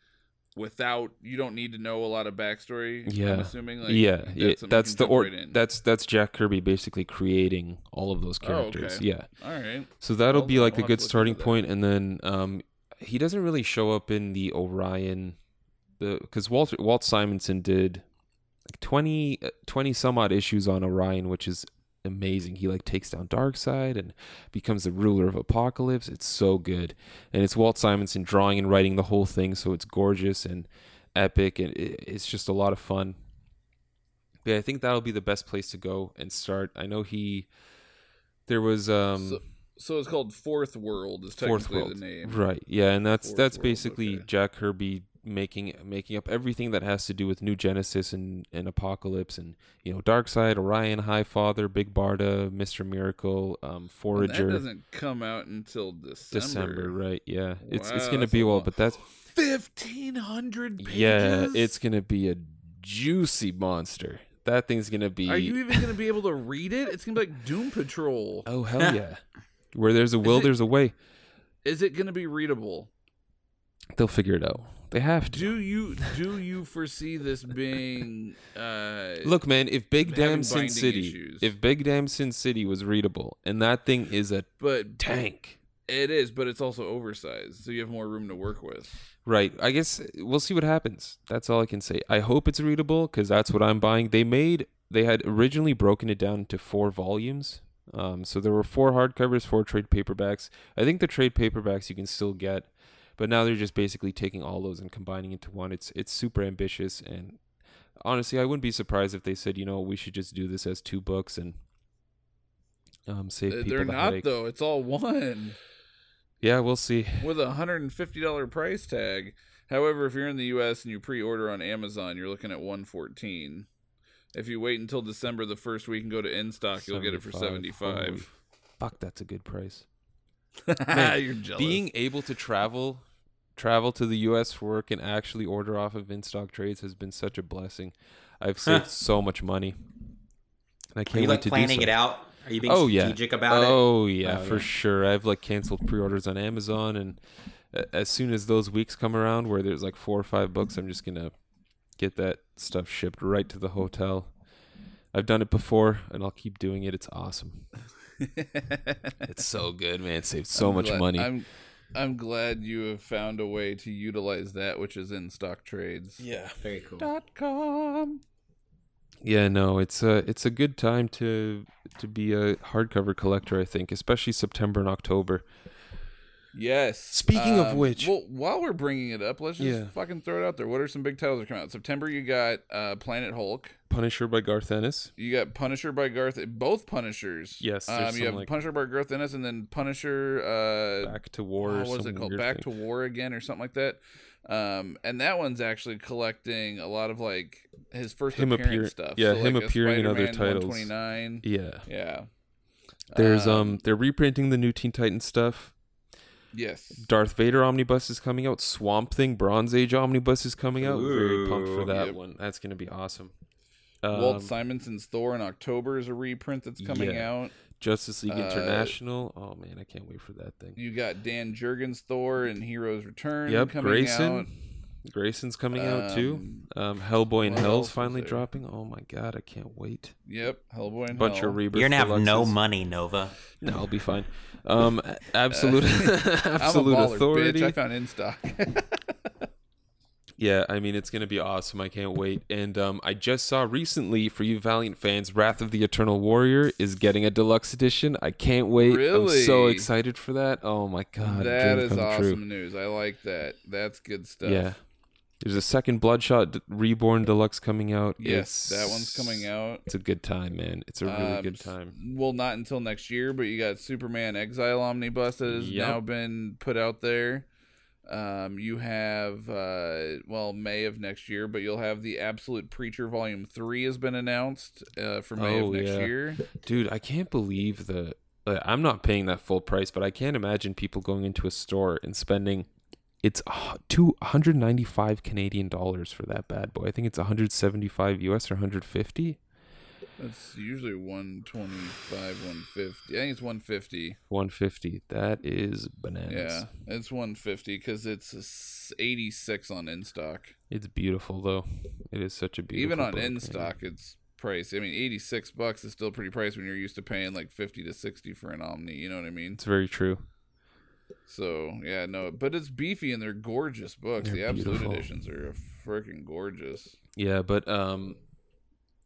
without you don't need to know a lot of backstory. Yeah. I'm assuming. Like, yeah, that's, yeah, that's the or right that's that's Jack Kirby basically creating all of those Oh, characters. okay. Yeah, all right. so that'll be like I'll a good starting point, and then um, he doesn't really show up in the Orion, the because Walt Walt Simonson did like 20, uh, 20 some odd issues on Orion, which is amazing. He like takes down Darkseid and becomes the ruler of Apocalypse. It's so good, and it's Walt Simonson drawing and writing the whole thing, so it's gorgeous and epic, and it's just a lot of fun. Yeah, I think that'll be the best place to go and start. I know he, there was um. so, so it's called Fourth World. Is Fourth World, the name. right? Yeah, and that's Fourth that's World, basically okay. Jack Kirby making making up everything that has to do with New Genesis and, and Apocalypse, and you know, Darkseid, Orion, High Father, Big Barda, Mister Miracle, um, And that Forager, doesn't come out until December. December, right? Yeah, it's it's gonna be well, but that's Fifteen hundred pages. yeah, it's gonna be a juicy monster. That thing's gonna be. Are you even gonna be able to read it? It's gonna be like Doom Patrol. Oh hell yeah! Where there's a will, it- there's a way. Is it gonna be readable? They'll figure it out. They have to. Do you do you foresee this being? Uh, Look, man, if Big Damn Sin City, issues. if Big Damn Sin City was readable, and that thing is a but tank, it is, but it's also oversized, so you have more room to work with. right? I guess we'll see what happens. That's all I can say. I hope it's readable because that's what I'm buying. They made, they had originally broken it down into four volumes. Um, so there were four hardcovers, four trade paperbacks. I think the trade paperbacks you can still get, but now they're just basically taking all those and combining into one. It's it's super ambitious and honestly, I wouldn't be surprised if they said, you know, we should just do this as two books and um, save Uh, people They're the not headache. though. It's all one Yeah, we'll see. with a hundred and fifty dollar price tag. However, if you're in the U.S. and you pre-order on Amazon, you're looking at one fourteen. If you wait until December the first week and go to in stock, you'll get it for 75. Holy. Fuck, that's a good price. you're jealous. Being able to travel travel to the US for work and actually order off of in stock trades has been such a blessing. I've saved so much money. And I Are can't you wait like to planning do it so. out? Are you being Oh yeah. strategic about it? oh yeah, Oh, for sure. I've like canceled pre-orders on Amazon and uh, as soon as those weeks come around where there's like four or five books, I'm just going to get that stuff shipped right to the hotel. I've done it before and I'll keep doing it. It's awesome. It's so good, man. It saved so I'm much glad- money. I'm I'm glad you have found a way to utilize that which is in stock trades. yeah. Very cool. Dot com. Yeah, no, it's a it's a good time to to be a hardcover collector. I think, especially September and October. Yes. Speaking of Um, which- well, while we're bringing it up, let's just Yeah. fucking throw it out there. What are some big titles that come out? September, you got uh, Planet Hulk. Punisher by Garth Ennis. You got Punisher by Garth. Both Punishers. Yes, Um, you have like- Punisher by Garth Ennis, and then Punisher. Uh, Back to War. oh, or what is it called? Back thing. to War again, or something like that. Um, and that one's actually collecting a lot of like his first Him appearance appear- stuff. yeah, so, him like, appearing in other titles. Twenty nine. Yeah. Yeah. There's um they're reprinting the new Teen Titans stuff. Yes. Darth Vader omnibus is coming out. Swamp Thing Bronze Age omnibus is coming out. Very pumped for that Yep. one. That's gonna be awesome. Walt Um, Simonson's Thor in October is a reprint that's coming yeah. out. Justice League Uh, International. Oh man, I can't wait for that thing. You got Dan Jurgens Thor and Heroes Return. Yep, coming Grayson. out. Grayson's coming out too. Um, Um, Hellboy and what else Hell's was finally there? dropping. Oh my god, I can't wait. Yep, Hellboy and Hell. Bunch Hell. of rebirth. You're gonna have no deluxes. money, Nova. No, I'll be fine. Um, absolute, I'm a baller, authority. bitch. I found in stock. Yeah, I mean it's gonna be awesome. I can't wait. And um, I just saw recently for you Valiant fans, Wrath of the Eternal Warrior is getting a deluxe edition. I can't wait. Really? I'm so excited for that. Oh my god, that dream is come awesome true. news. I like that. That's good stuff. Yeah. There's a second Bloodshot Reborn Deluxe coming out. Yes, It's- that one's coming out. It's a good time, man. It's a really Um, good time. Well, not until next year, but you got Superman Exile Omnibus that has Yep. now been put out there. Um, you have uh, well May of next year, but you'll have the Absolute Preacher Volume Three has been announced uh, for May Oh, of next yeah. year. Dude, I can't believe the. Like, I'm not paying that full price, but I can't imagine people going into a store and spending. It's two hundred ninety five Canadian dollars for that bad boy. I think it's 175 US or 150. That's usually one twenty five, one fifty. I think it's one fifty. 150. That is bananas. Yeah, it's one fifty because it's eighty six on in stock. It's beautiful though. It is such a beautiful. Even on book, in stock, it's price. I mean, eighty six bucks is still pretty pricey when you're used to paying like fifty to sixty for an Omni. You know what I mean? It's very true. So yeah, no, but it's beefy and they're gorgeous books. They're the absolute beautiful. editions are freaking gorgeous. Yeah, but um,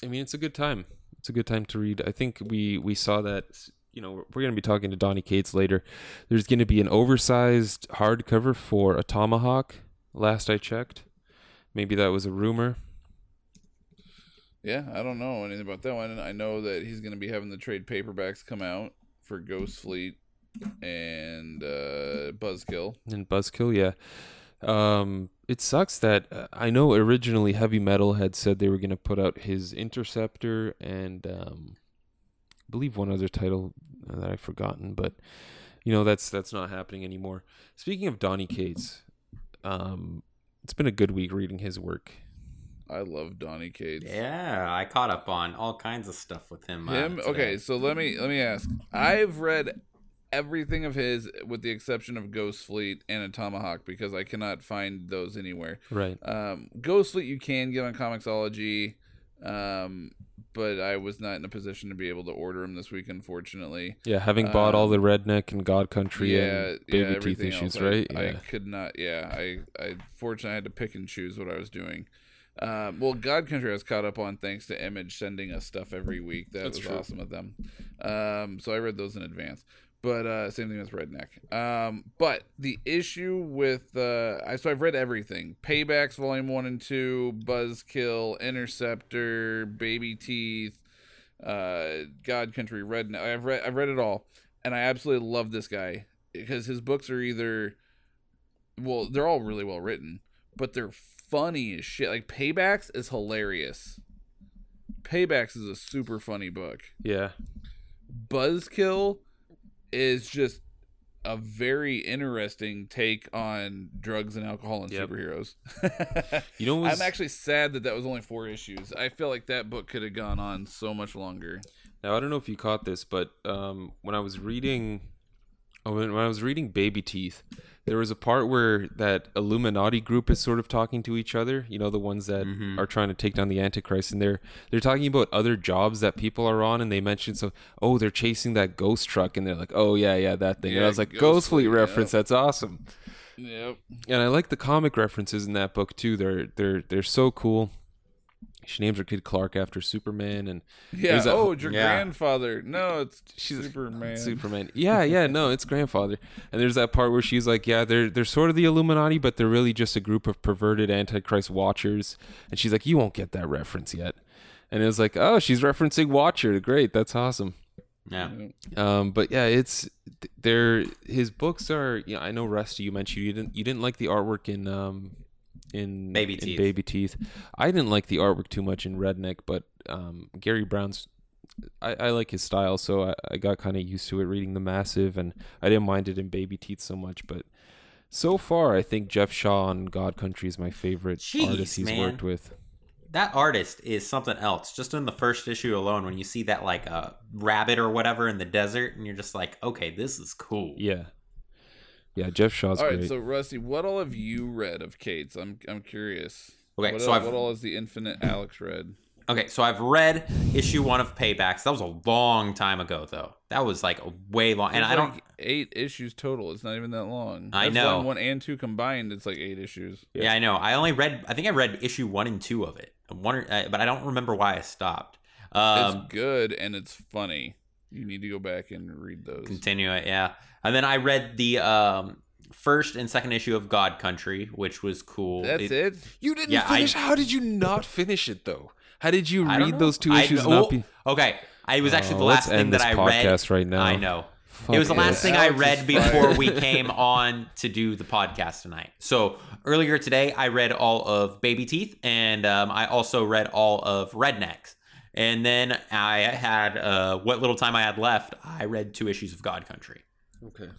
I mean, it's a good time. It's a good time to read. I think we we saw that. You know, we're going to be talking to Donny Cates later. There's going to be an oversized hardcover for Atomahawk. Last I checked, maybe that was a rumor. Yeah, I don't know anything about that one. I know that he's going to be having the trade paperbacks come out for Ghost Fleet and uh, Buzzkill. And Buzzkill, yeah. Um, it sucks that uh, I know originally Heavy Metal had said they were going to put out his Interceptor and um, I believe one other title that I've forgotten, but you know that's that's not happening anymore. Speaking of Donny Cates, um, it's been a good week reading his work. I love Donny Cates. Yeah, I caught up on all kinds of stuff with him. uh, Him. today. Okay, so let me let me ask. I've read everything of his, with the exception of Ghost Fleet and Atomahawk, because I cannot find those anywhere. Right. Um, Ghost Fleet you can get on Comixology, um, but I was not in a position to be able to order them this week, unfortunately. Yeah, having bought all Um, the redneck and God Country yeah, and baby yeah, teeth issues, else, right? I, yeah. could not. Yeah, I, I fortunately had to pick and choose what I was doing. Um, well, God Country I was caught up on thanks to Image sending us stuff every week. That That's was true. awesome of them. Um, so I read those in advance. But uh, same thing with Redneck. Um, but the issue with uh, I so I've read everything: Paybacks Volume One and Two, Buzzkill, Interceptor, Baby Teeth, uh, God Country, Redneck. I've read I've read it all, and I absolutely love this guy because his books are either well, they're all really well written, but they're funny as shit. Like Paybacks is hilarious. Paybacks is a super funny book. yeah. Buzzkill is just a very interesting take on drugs and alcohol and Yep. superheroes. You know, was, I'm actually sad that that was only four issues. I feel like that book could have gone on so much longer. Now I don't know if you caught this, but um, when I was reading, when when I was reading Baby Teeth, there was a part where that Illuminati group is sort of talking to each other. You know, the ones that Mhm. are trying to take down the Antichrist, and they're they're talking about other jobs that people are on, and they mentioned so oh they're chasing that ghost truck, and they're like oh yeah yeah that thing, and I was like Ghost Ghost Fleet Fleet, reference, that's awesome. Yep. And I like the comic references in that book too. They're they're they're so cool. She names her kid Clark after Superman, and Yeah. There's a- oh, it's your Yeah. grandfather. No, it's She's- Superman. Superman. Yeah, yeah, no, it's grandfather. And there's that part where she's like, yeah, they're they're sort of the Illuminati, but they're really just a group of perverted Antichrist watchers. And she's like, you won't get that reference yet. And it was like, oh, she's referencing Watcher. Great, that's awesome. Yeah. Um, but yeah, it's there. His books are. You know, I know Rusty. You mentioned you didn't you didn't like the artwork in um in Baby in Teeth. Baby Teeth. I didn't like the artwork too much in Redneck, but um, Garry Brown's. I, I like his style, so I, I got kind of used to it reading the Massive, and I didn't mind it in Baby Teeth so much. But so far, I think Geoff Shaw on God Country is my favorite Jeez, artist he's man. worked with. that artist is something else. Just in the first issue alone, when you see that like uh, rabbit or whatever in the desert, and you're just like, okay, this is cool. Yeah. Yeah, Geoff Shaw's All right, great. so Rusty, what all have you read of Cates'? I'm I'm curious. Okay, what so all, I've- what all has the Infinite Alex read? Okay, so I've read issue one of Paybacks. That was a long time ago, though. That was like a way long, and There's I don't. like eight issues total. It's not even that long. I That's know. volume one and two combined. It's like eight issues. Yeah. I know. I only read. I think I read issue one and two of it. One, uh, but I don't remember why I stopped. Um, it's good and it's funny. You need to go back and read those. continue it, yeah. And then I read the um, first and second issue of God Country, which was cool. That's it. you didn't Yeah, I- finish. How did you not finish it though? How did you read those two I- issues? and well, not be... Okay, I was actually Oh, the let's last thing end that this I read. podcast right now. I know. Fuck it was the last this. thing I Alex is read before we came on to do the podcast tonight. So earlier today, I read all of Baby Teeth, and um, I also read all of Rednecks. And then I had uh, what little time I had left. I read two issues of God Country. Okay.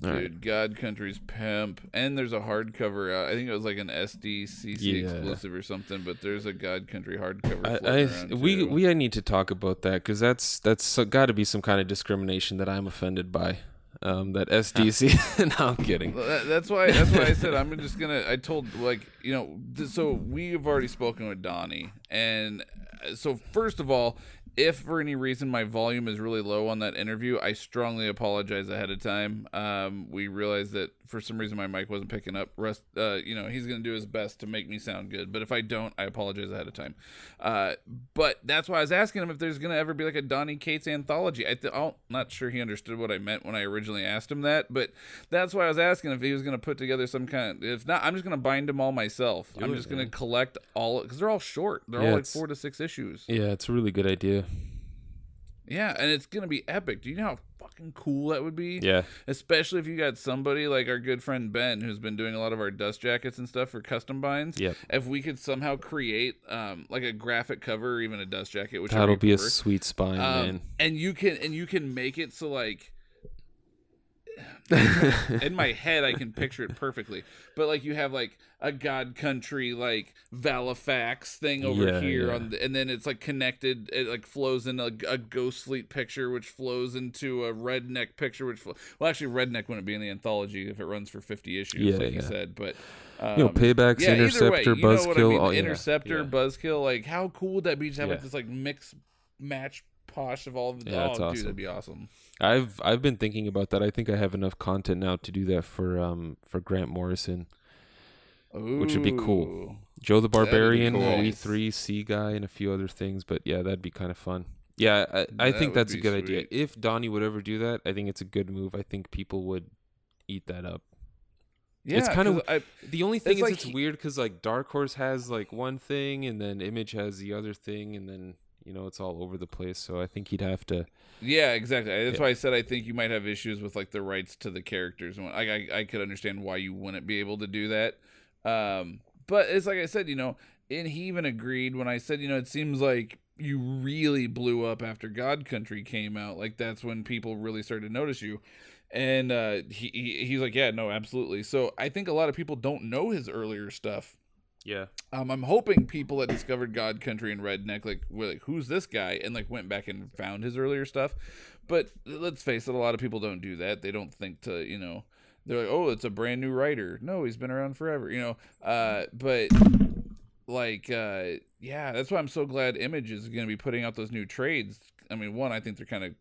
Dude, All right. God Country's pimp, and there's a hardcover out. I think it was like an SDCC Yeah. exclusive or something. But there's a God Country hardcover. I, floating I we too. we need to talk about that because that's that's got to be some kind of discrimination that I'm offended by. Um, that SDC. no, I'm kidding. Well, that- that's why. That's why I said I'm just gonna. I told like you know. th- So we've already spoken with Donny, and uh, so first of all, if for any reason my volume is really low on that interview, I strongly apologize ahead of time. Um, we realized that for some reason my mic wasn't picking up. Rest, uh, you know, he's gonna do his best to make me sound good, but if I don't, I apologize ahead of time. Uh, but that's why I was asking him if there's gonna ever be like a Donny Cates anthology. I th- I'm not sure he understood what I meant when I originally asked him that, but that's why I was asking if he was gonna put together some kind. Of, if not, I'm just gonna bind them all myself. I'm it, just gonna man. collect all because they're all short. They're Yeah, all like four to six issues. Yeah, it's a really good idea. Yeah, and it's gonna be epic. Do you know how fucking cool that would be? Yeah. Especially if you got somebody like our good friend Ben, who's been doing a lot of our dust jackets and stuff for custom binds. Yep. If we could somehow create um like a graphic cover or even a dust jacket, which That'll be a sweet spine, um, man. and you can and you can make it so like in my head I can picture it perfectly. But like you have like a God Country like Valofax thing over Yeah, here yeah. on the, and then it's like connected. It like flows in a, a Ghost Fleet picture, which flows into a Redneck picture, which flo- well actually Redneck wouldn't be in the anthology if it runs for fifty issues, Yeah, like you said. But um, You know, Paybacks, yeah, way, Interceptor, know what I Buzzkill, mean? yeah, Interceptor, yeah. Buzzkill. Like how cool would that be to have like Yeah. this like mix match posh of all of the Yeah, oh, that's dude, awesome. that'd be awesome. I've I've been thinking about that. I think I have enough content now to do that for um for Grant Morrison, Which would be cool. Joe the Barbarian, cool. We Three, Seaguy, and a few other things. But yeah, that'd be kind of fun. Yeah, I, I That think that's a good idea. If Donny would ever do that, I think it's a good move. I think people would eat that up. Yeah, It's kind of I, The only thing It's is like it's weird because like Dark Horse has like one thing, and then Image has the other thing, and then you know it's all over the place. So I think he'd have to. yeah, exactly. That's Yeah. why I said I think you might have issues with like the rights to the characters. and I, I I could understand why you wouldn't be able to do that. Um, but it's like I said, you know, and he even agreed when I said, you know, it seems like you really blew up after God Country came out. Like that's when people really started to notice you. And uh, he, he he's like, yeah, no, absolutely. So I think a lot of people don't know his earlier stuff. Yeah. Um, I'm hoping people that discovered God Country and Redneck like were like, who's this guy? And like went back and found his earlier stuff. But let's face it, a lot of people don't do that. They don't think to, you know, they're like, oh, it's a brand new writer. No, he's been around forever, you know. Uh, but like, uh, yeah, that's why I'm so glad Image is going to be putting out those new trades. I mean, one, I think they're kind of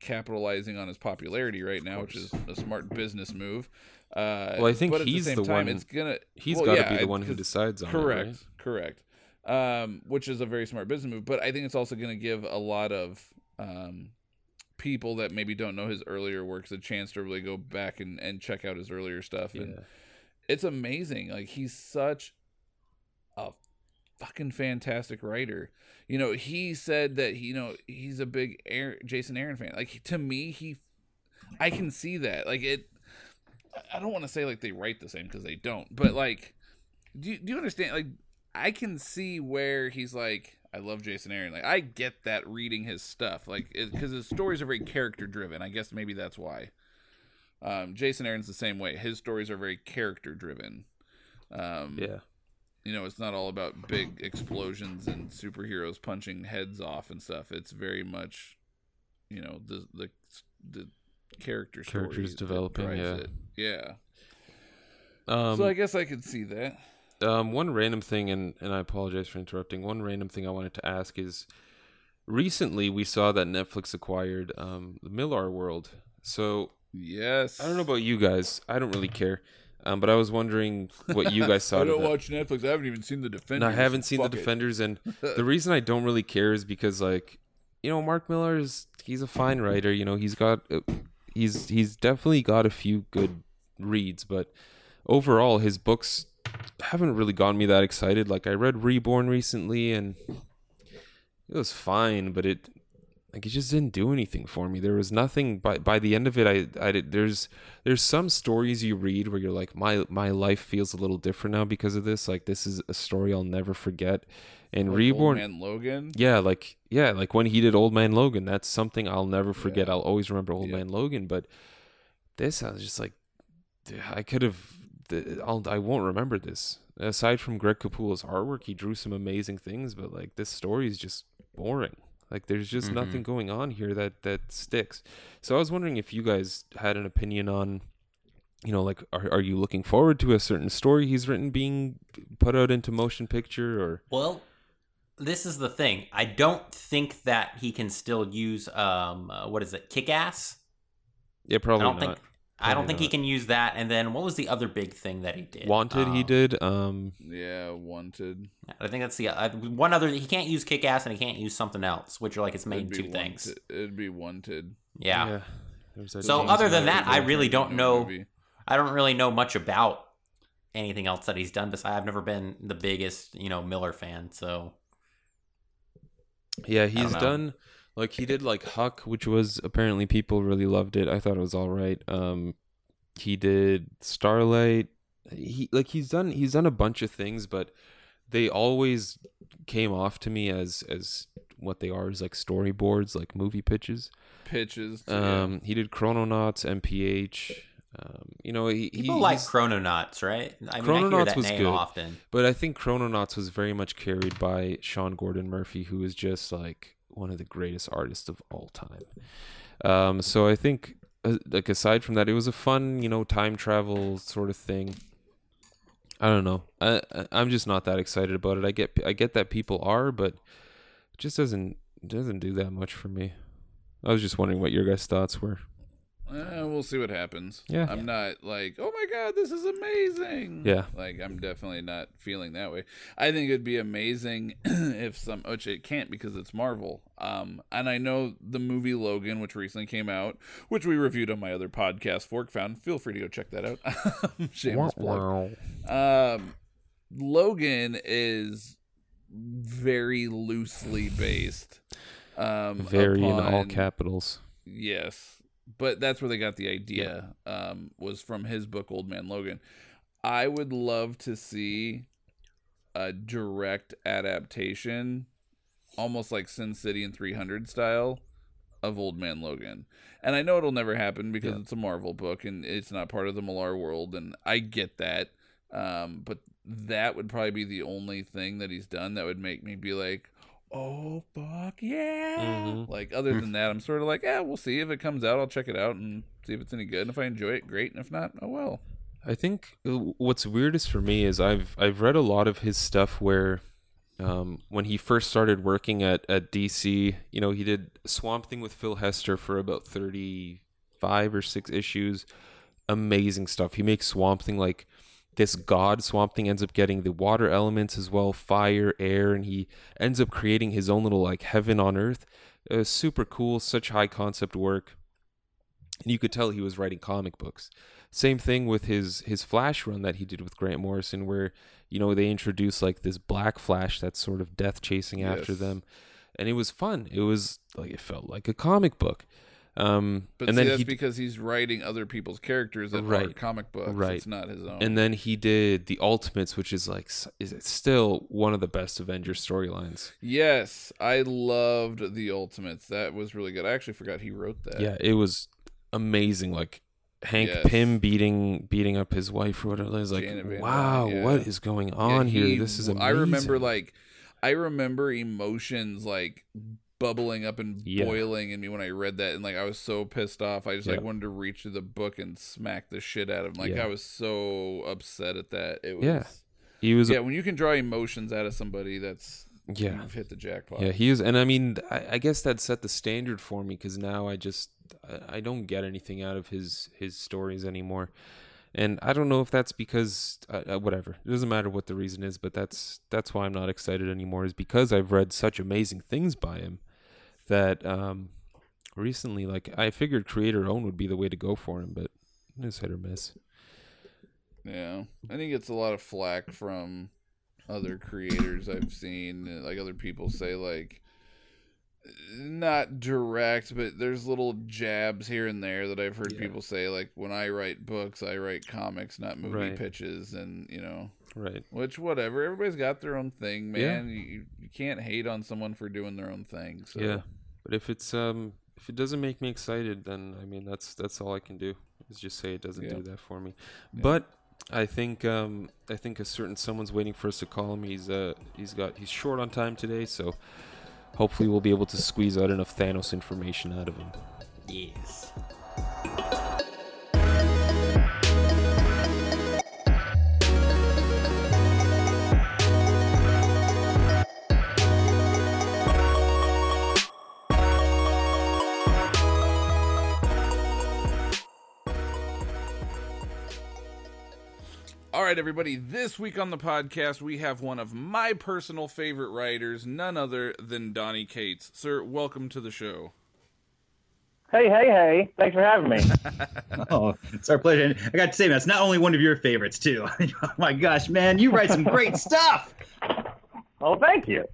capitalizing on his popularity right now, which is a smart business move. Uh, Well, I think he's the, the same time, one- It's gonna He's well, got to yeah, be the one who decides on correct it, right? correct um which is a very smart business move but i think it's also going to give a lot of um people that maybe don't know his earlier works a chance to really go back and, and check out his earlier stuff. And it's amazing. Like he's such a fucking fantastic writer. You know he said that you know he's a big Aaron, jason aaron fan. Like to me he i can see that. Like it I- i don't want to say like they write the same because they don't but like do you, do you understand? Like i can see where he's like i love jason aaron like i get that reading his stuff like because his stories are very character driven i guess maybe that's why um, jason aaron's the same way his stories are very character driven um, Yeah. you know, it's not all about big explosions and superheroes punching heads off and stuff. It's very much, you know, the the the character Characters stories developing, yeah. it. yeah. Um, so I guess I could see that. Um, one random thing, and, and I apologize for interrupting. One random thing I wanted to ask is recently we saw that Netflix acquired um, the Millar World. So Yes, I don't know about you guys. I don't really care. Um, but I was wondering what you guys I don't of watch Netflix. I haven't even seen the And Defenders. I haven't seen the Fuck it. Defenders, and the reason I don't really care is because, like, you know, Mark Millar is he's a fine writer. You know, he's got uh, he's he's definitely got a few good reads, but overall, his books haven't really gotten me that excited. Like, I read Reborn recently, and it was fine, but it like it just didn't do anything for me. There was nothing by by the end of it. I I did, there's there's some stories you read where you're like my my life feels a little different now because of this. Like this is a story I'll never forget. And Like Old Reborn, Man Logan. yeah, like yeah, like when he did Old Man Logan, that's something I'll never forget. Yeah. I'll always remember Old Yeah. Man Logan. But this, I was just like, I could have. I'll, I won't remember this. Aside from Greg Capullo's artwork, he drew some amazing things, but like this story is just boring. Like there's just Mhm. nothing going on here that that sticks. So I was wondering if you guys had an opinion on, you know, like are are you looking forward to a certain story he's written being put out into motion picture or Well, this is the thing. I don't think that he can still use um uh, what is it, kick ass. yeah, I probably don't not. think I don't Probably think he can use that. And then what was the other big thing that he did? Wanted he Um, did. Um, Yeah, Wanted. I think that's the uh, one other. He can't use kick ass and he can't use something else, which are like his main It'd be two things. It'd be Wanted. Yeah. There's that So other than that, I really don't know- Movie. I don't really know much about anything else that he's done. Besides, I've never been the biggest, you know, Millar fan. So Yeah, don't he's know. done like he did like Huck, which was apparently people really loved it. I thought it was all right. Um, he did Starlight. He like he's done he's done a bunch of things, but they always came off to me as as what they are is like storyboards, like movie pitches. Pitches. to- yeah. Um, he did Chrononauts, MPH. Um, you know, he, he people like Chrononauts, right? I mean, I hear Chrononauts that was name good. often. But I think Chrononauts was very much carried by Sean Gordon Murphy, who is just like one of the greatest artists of all time. Um, so I think, uh, like aside from that, it was a fun, you know, time travel sort of thing. I don't know. I I'm just not that excited about it. I get I get that people are, but it just doesn't doesn't do that much for me. I was just wondering what your guys' thoughts were. Eh, we'll see what happens. Yeah. I'm not like, oh my god, this is amazing. Yeah. Like I'm definitely not feeling that way. I think it'd be amazing if some which it can't because it's Marvel. Um and I know the movie Logan, which recently came out, which we reviewed on my other podcast, Fork Found. Feel free to go check that out. Shameless plug. Um, Logan is very loosely based. Um, Very in all capitals. Yes, but that's where they got the idea. Um, was from his book Old Man Logan. I would love to see a direct adaptation, almost like Sin City and 300 style, of Old Man Logan. And I know it'll never happen because Yeah. it's a Marvel book and it's not part of the Millar world, and I get that. Um, but that would probably be the only thing that he's done that would make me be like, oh fuck yeah Mhm. like other than that i'm sort of like yeah we'll see if it comes out i'll check it out and see if it's any good and if i enjoy it great and if not oh well I think uh, what's weirdest for me is I've I've read a lot of his stuff where um, when he first started working at, at DC, you know, he did Swamp Thing with Phil Hester for about 35 or 6 issues. Amazing stuff. He makes Swamp Thing like this god Swamp Thing ends up getting the water elements as well, fire, air, and he ends up creating his own little like heaven on earth. Uh, super cool, such high concept work. And you could tell he was writing comic books. Same thing with his his Flash run that he did with Grant Morrison, where you know they introduced like this Black Flash that's sort of death chasing after Yes. them, and it was fun. It was like it felt like a comic book. Um, but and see, then that's he because he's writing other people's characters that are Right. comic books Right. it's not his own and then he did the Ultimates, which is like is it still one of the best Avengers storylines. yes i loved the ultimates that was really good i actually forgot he wrote that Yeah, it was amazing. Like Hank Yes. Pym beating beating up his wife or whatever. It's like, wow, Dyne, what yeah. is going Yeah, on he- here? This is amazing. I remember like I remember emotions like bubbling up and Yeah. boiling in me when I read that and like I was so pissed off. I just like Yeah. wanted to reach through the book and smack the shit out of him. Like Yeah. I was so upset at that. It was Yeah. he was Yeah, when you can draw emotions out of somebody that's yeah. you've hit the jackpot. Yeah, he is, and I mean, I, I guess that set the standard for me because now I just I, I don't get anything out of his his stories anymore, and I don't know if that's because uh, uh, whatever. It doesn't matter what the reason is, but that's that's why I'm not excited anymore. Is because I've read such amazing things by him that um recently, like I figured creator own would be the way to go for him, but it's hit or miss. Yeah, I think it's a lot of flack from other creators I've seen, like other people say, like not direct, but there's little jabs here and there that I've heard Yeah. people say, like when I write books, I write comics, not movie Right. pitches, and you know, Right. which whatever. Everybody's got their own thing, Yeah. man. You you can't hate on someone for doing their own thing. So Yeah, but if it's um if it doesn't make me excited, then I mean that's that's all I can do is just say it doesn't Yeah. do that for me. Yeah. But I think um I think a certain someone's waiting for us to call him. He's uh he's got he's short on time today, so hopefully we'll be able to squeeze out enough Thanos information out of him. Yes. Right, everybody. This week on the podcast, we have one of my personal favorite writers, none other than Donny Cates. Sir, welcome to the show. Hey, hey, hey. Thanks for having me. Oh, it's our pleasure. And I got to say, man, it's not only one of your favorites, too. oh, my gosh, man, you write some great stuff. Oh, thank you.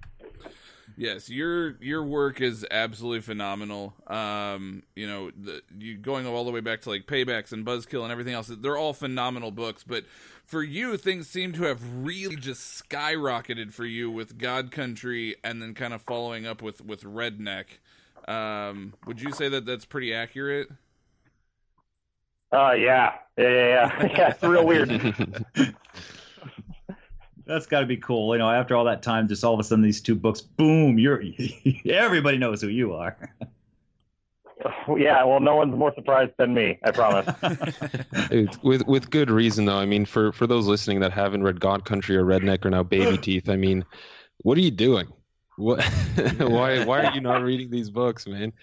Yes, your your work is absolutely phenomenal. Um, you know, the, you going all the way back to like Paybacks and Buzzkill and everything else. They're all phenomenal books, but for you, things seem to have really just skyrocketed for you with God Country, and then kind of following up with with Redneck. Um, would you say that that's pretty accurate? Uh, yeah. Yeah, yeah, yeah. yeah it's real weird. That's got to be cool. You know, after all that time, just all of a sudden, these two books, boom, you're everybody knows who you are. yeah, well, no one's more surprised than me, I promise. With with good reason though. I mean, for for those listening that haven't read God Country or Redneck or now Baby Teeth, I mean, what are you doing? What? why why are you not reading these books, man?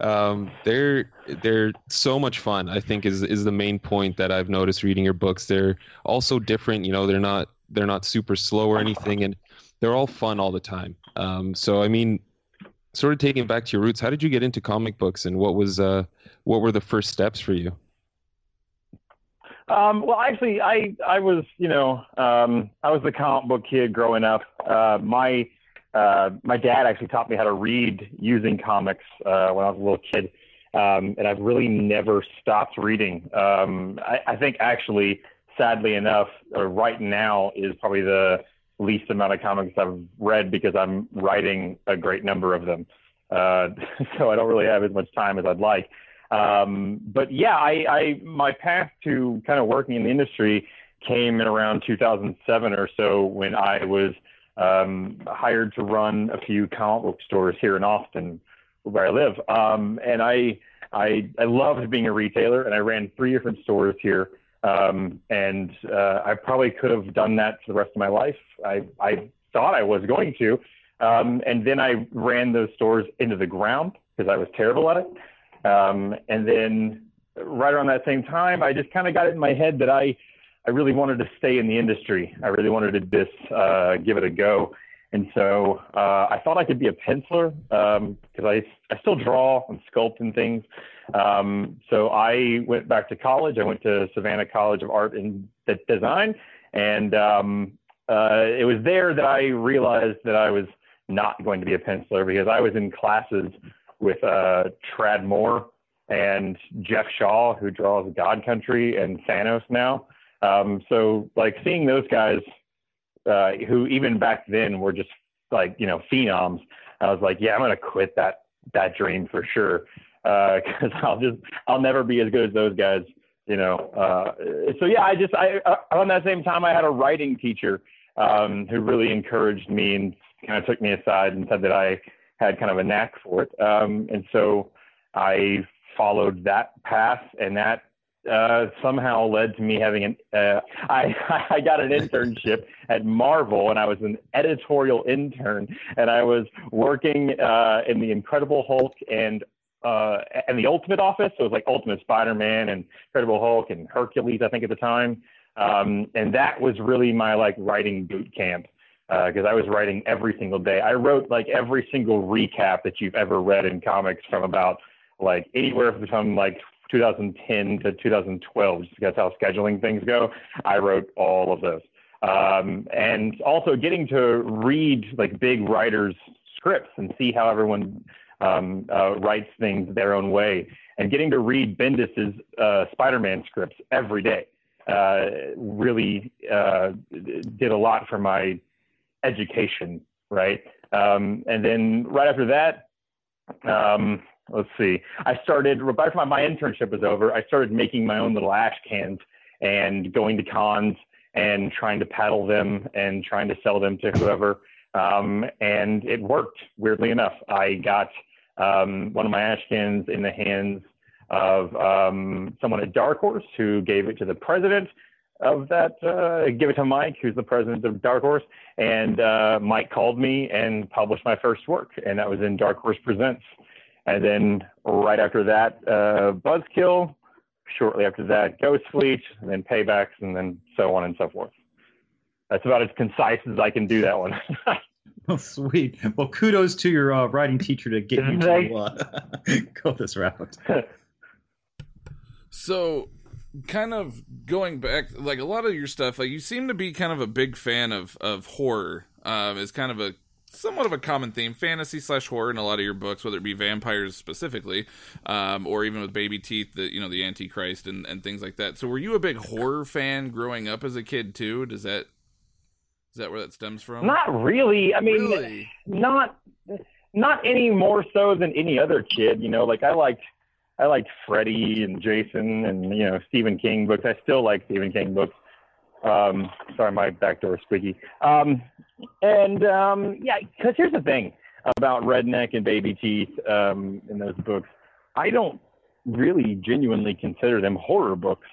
Um, they're they're so much fun. I think is is the main point that I've noticed reading your books. They're also different. You know, they're not they're not super slow or anything, and they're all fun all the time. Um, so I mean, sort of taking back to your roots, how did you get into comic books, and what was uh what were the first steps for you? Um, well, actually, I I was you know um, I was the comic book kid growing up. Uh, my uh, my dad actually taught me how to read using comics uh, when I was a little kid, um, and I've really never stopped reading. Um, I, I think actually, sadly enough, right now is probably the least amount of comics I've read because I'm writing a great number of them. Uh, so I don't really have as much time as I'd like. Um, but yeah, I, I my path to kind of working in the industry came in around 2007 or so when I was um, hired to run a few comic book stores here in Austin, where I live. Um, and I, I I loved being a retailer, and I ran three different stores here. Um, and uh, I probably could have done that for the rest of my life. I I thought I was going to, um, and then I ran those stores into the ground because I was terrible at it. Um, and then right around that same time, I just kind of got it in my head that I, I really wanted to stay in the industry. I really wanted to just uh, give it a go. And so uh, I thought I could be a penciler because I, I still draw and sculpt and things. Um, so I went back to college. I went to Savannah College of Art and Design. And um, uh, it was there that I realized that I was not going to be a penciler because I was in classes with uh, Tradd Moore and Geoff Shaw, who draws God Country and Thanos now. Um, so like seeing those guys, uh, who even back then were just like you know phenoms, I was like, yeah, I'm gonna quit that that dream for sure because I'll just I'll never be as good as those guys you know. Uh, so yeah, I just I uh, around that same time I had a writing teacher um, who really encouraged me and kind of took me aside and said that I had kind of a knack for it. Um, and so I followed that path, and that uh, somehow led to me having an. Uh, I I got an internship at Marvel, and I was an editorial intern, and I was working uh, in the Incredible Hulk and uh, and the Ultimate Office. So it was like Ultimate Spider-Man and Incredible Hulk and Hercules, I think at the time. Um, and that was really my like writing boot camp because uh, I was writing every single day. I wrote like every single recap that you've ever read in comics from about like anywhere from like 2010 to 2012, just because how scheduling things go. I wrote all of those. Um, and also getting to read like big writers' scripts and see how everyone um, uh, writes things their own way, and getting to read Bendis's uh, Spider-Man scripts every day uh, really uh, did a lot for my education, right? Um, and then right after that, um, let's see, I started right after my, my internship was over. I started making my own little ash cans and going to cons and trying to paddle them and trying to sell them to whoever. Um, and it worked. Weirdly enough, I got um, one of my ash cans in the hands of um, someone at Dark Horse who gave it to the president of that, uh, give it to Mike, who's the president of Dark Horse. And uh, Mike called me and published my first work, and that was in Dark Horse Presents. And then right after that, uh, Buzzkill. Shortly after that, Ghost Fleet, and then Paybacks, and then so on and so forth. That's about as concise as I can do that one. Oh, sweet. Well, kudos to your uh, writing teacher to get you to uh, go this route. so, kind of going back, like a lot of your stuff, like you seem to be kind of a big fan of of horror. Um, is kind of a somewhat of a common theme, fantasy slash horror in a lot of your books, whether it be vampires specifically, um, or even with Baby Teeth, the you know the Antichrist and and things like that. So, were you a big horror fan growing up as a kid too? Does that is that where that stems from? Not really. I mean, Really? not not any more so than any other kid. You know, like I liked I liked Freddy and Jason and you know Stephen King books. I still like Stephen King books. Um, sorry, my back door is squeaky. Um, and um, yeah, because here's the thing about Redneck and Baby Teeth um, in those books. I don't really genuinely consider them horror books.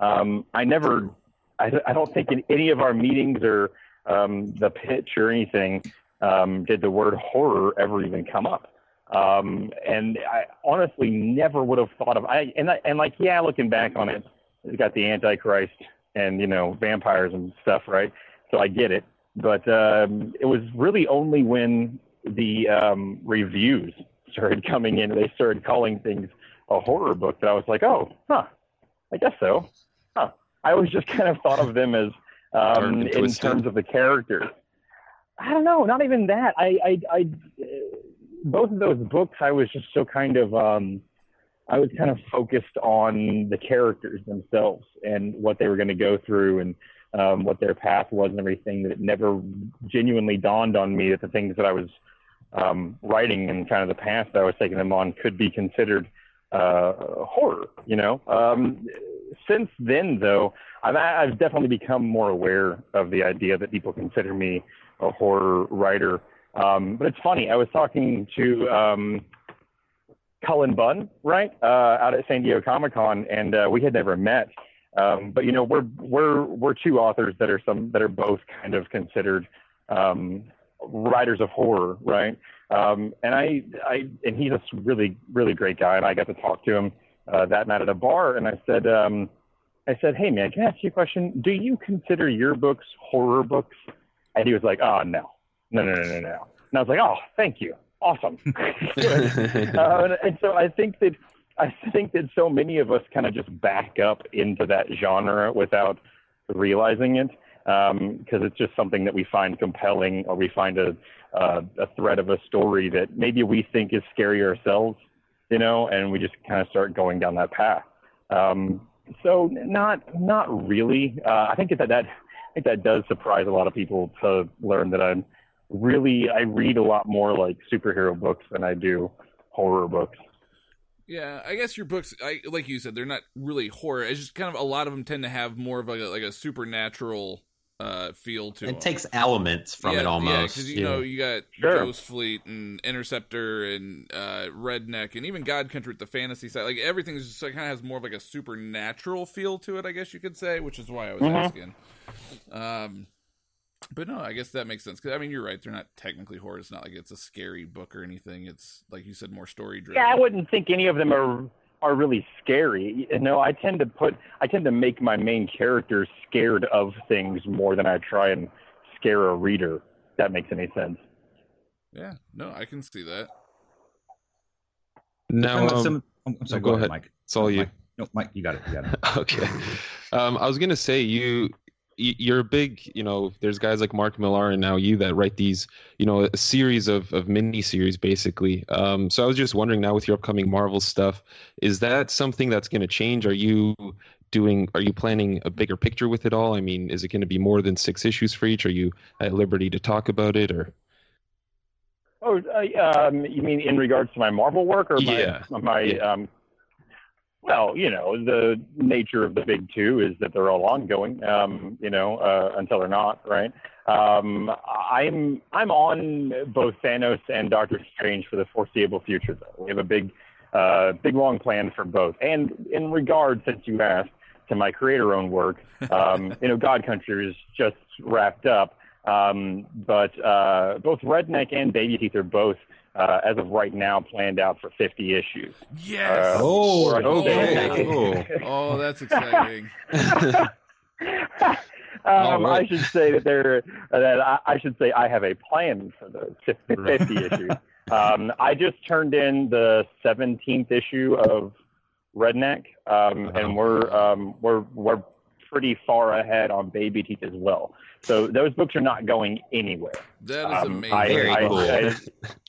Um, I never, I, I don't think in any of our meetings or um, the pitch or anything um, did the word horror ever even come up. Um, and I honestly never would have thought of I and I, and like yeah, looking back on it, it's got the Antichrist and you know vampires and stuff, right? So I get it, but um, it was really only when the um, reviews started coming in, they started calling things a horror book that I was like, oh, huh, I guess so. Huh. I always just kind of thought of them as um, in terms of the characters. I don't know, not even that. I, I, I both of those books, I was just so kind of, um, I was kind of focused on the characters themselves and what they were going to go through and um, what their path was and everything. That it never genuinely dawned on me that the things that I was um, writing and kind of the path that I was taking them on could be considered uh, horror. You know, um, since then though, I've, I've definitely become more aware of the idea that people consider me a horror writer. Um, but it's funny. I was talking to um, Cullen Bunn, right, uh, out at San Diego Comic Con, and uh, we had never met. Um, but you know, we're we're we're two authors that are some that are both kind of considered um, writers of horror, right? Um, and I, I, and he's a really really great guy, and I got to talk to him uh, that night at a bar, and I said, um, I said, hey man, can I ask you a question? Do you consider your books horror books? And he was like, oh no, no, no, no, no, no. And I was like, oh, thank you, awesome. Uh, and, and so I think that I think that so many of us kind of just back up into that genre without realizing it because it's just something that we find compelling or we find a, uh, a thread of a story that maybe we think is scary ourselves, you know, and we just kind of start going down that path. Um, so not not really. Uh, I think that that I think that does surprise a lot of people to learn that I'm really I read a lot more like superhero books than I do horror books. Yeah, I guess your books, I like you said, they're not really horror. It's just kind of a lot of them tend to have more of like a, like a supernatural uh feel to It them. takes elements from yeah, it almost. because you know you got Sure. Ghost Fleet and Interceptor and uh, Redneck and even God Country with the fantasy side. Like everything's just like, kind of has more of like a supernatural feel to it, I guess you could say, which is why I was Mhm. asking. Um, but no, I guess that makes sense. Cause I mean, you're right; they're not technically horror. It's not like it's a scary book or anything. It's like you said, more story driven. Yeah, I wouldn't think any of them are are really scary. You know, I tend to put I tend to make my main characters scared of things more than I try and scare a reader. If that makes any sense. Yeah, no, I can see that. Now, Talking um, some- I'm I'm sorry, go go, ahead. ahead, Mike. it's all you. No, Mike, you got it. You got it. okay. Um, I was gonna say you, y- you're a big, you know, there's guys like Mark Millar and now you that write these, you know, a series of of mini series basically. Um, so I was just wondering now with your upcoming Marvel stuff, is that something that's gonna change? Are you doing? Are you planning a bigger picture with it all? I mean, is it going to be more than six issues for each? Are you at liberty to talk about it or? Oh, uh, um, you mean in regards to my Marvel work or my Yeah. my Yeah. um well, you know, the nature of the big two is that they're all ongoing, um, you know, uh, until they're not, right? Um, I'm I'm on both Thanos and Doctor Strange for the foreseeable future, though. We have a big, uh, big long plan for both. And in regard, since you asked, to my creator-owned work, um, you know, God Country is just wrapped up. Um, but uh, both Redneck and Baby Teeth are both, uh, as of right now, planned out for 50 issues. Yes. Uh, Oh, or I should okay. say- oh, that's exciting. Um, right. I should say that there that I, I should say I have a plan for the 50, Right. 50 issues. Um, I just turned in the 17th issue of Redneck, um, Uh-huh. and we're um, we're we're pretty far ahead on Baby Teeth as well. So those books are not going anywhere. That is Um, amazing. I- Very I- cool.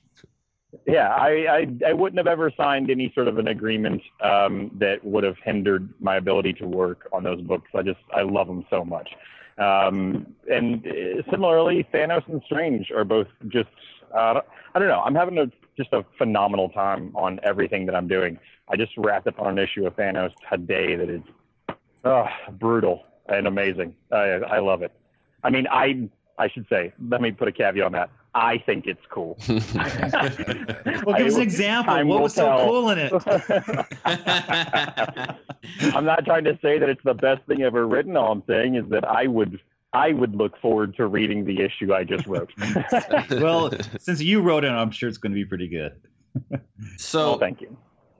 Yeah, I, I I wouldn't have ever signed any sort of an agreement um, that would have hindered my ability to work on those books. I just I love them so much. Um, and uh, similarly, Thanos and Strange are both just uh, I don't know. I'm having a just a phenomenal time on everything that I'm doing. I just wrapped up on an issue of Thanos today that is brutal and amazing. I I love it. I mean, I I should say. Let me put a caveat on that. I think it's cool. Well, give us an example. Time What will was so cool in it? I'm not trying to say that it's the best thing ever written. All I'm saying is that I would I would look forward to reading the issue I just wrote. well, since you wrote it, I'm sure it's going to be pretty good. so well, thank you.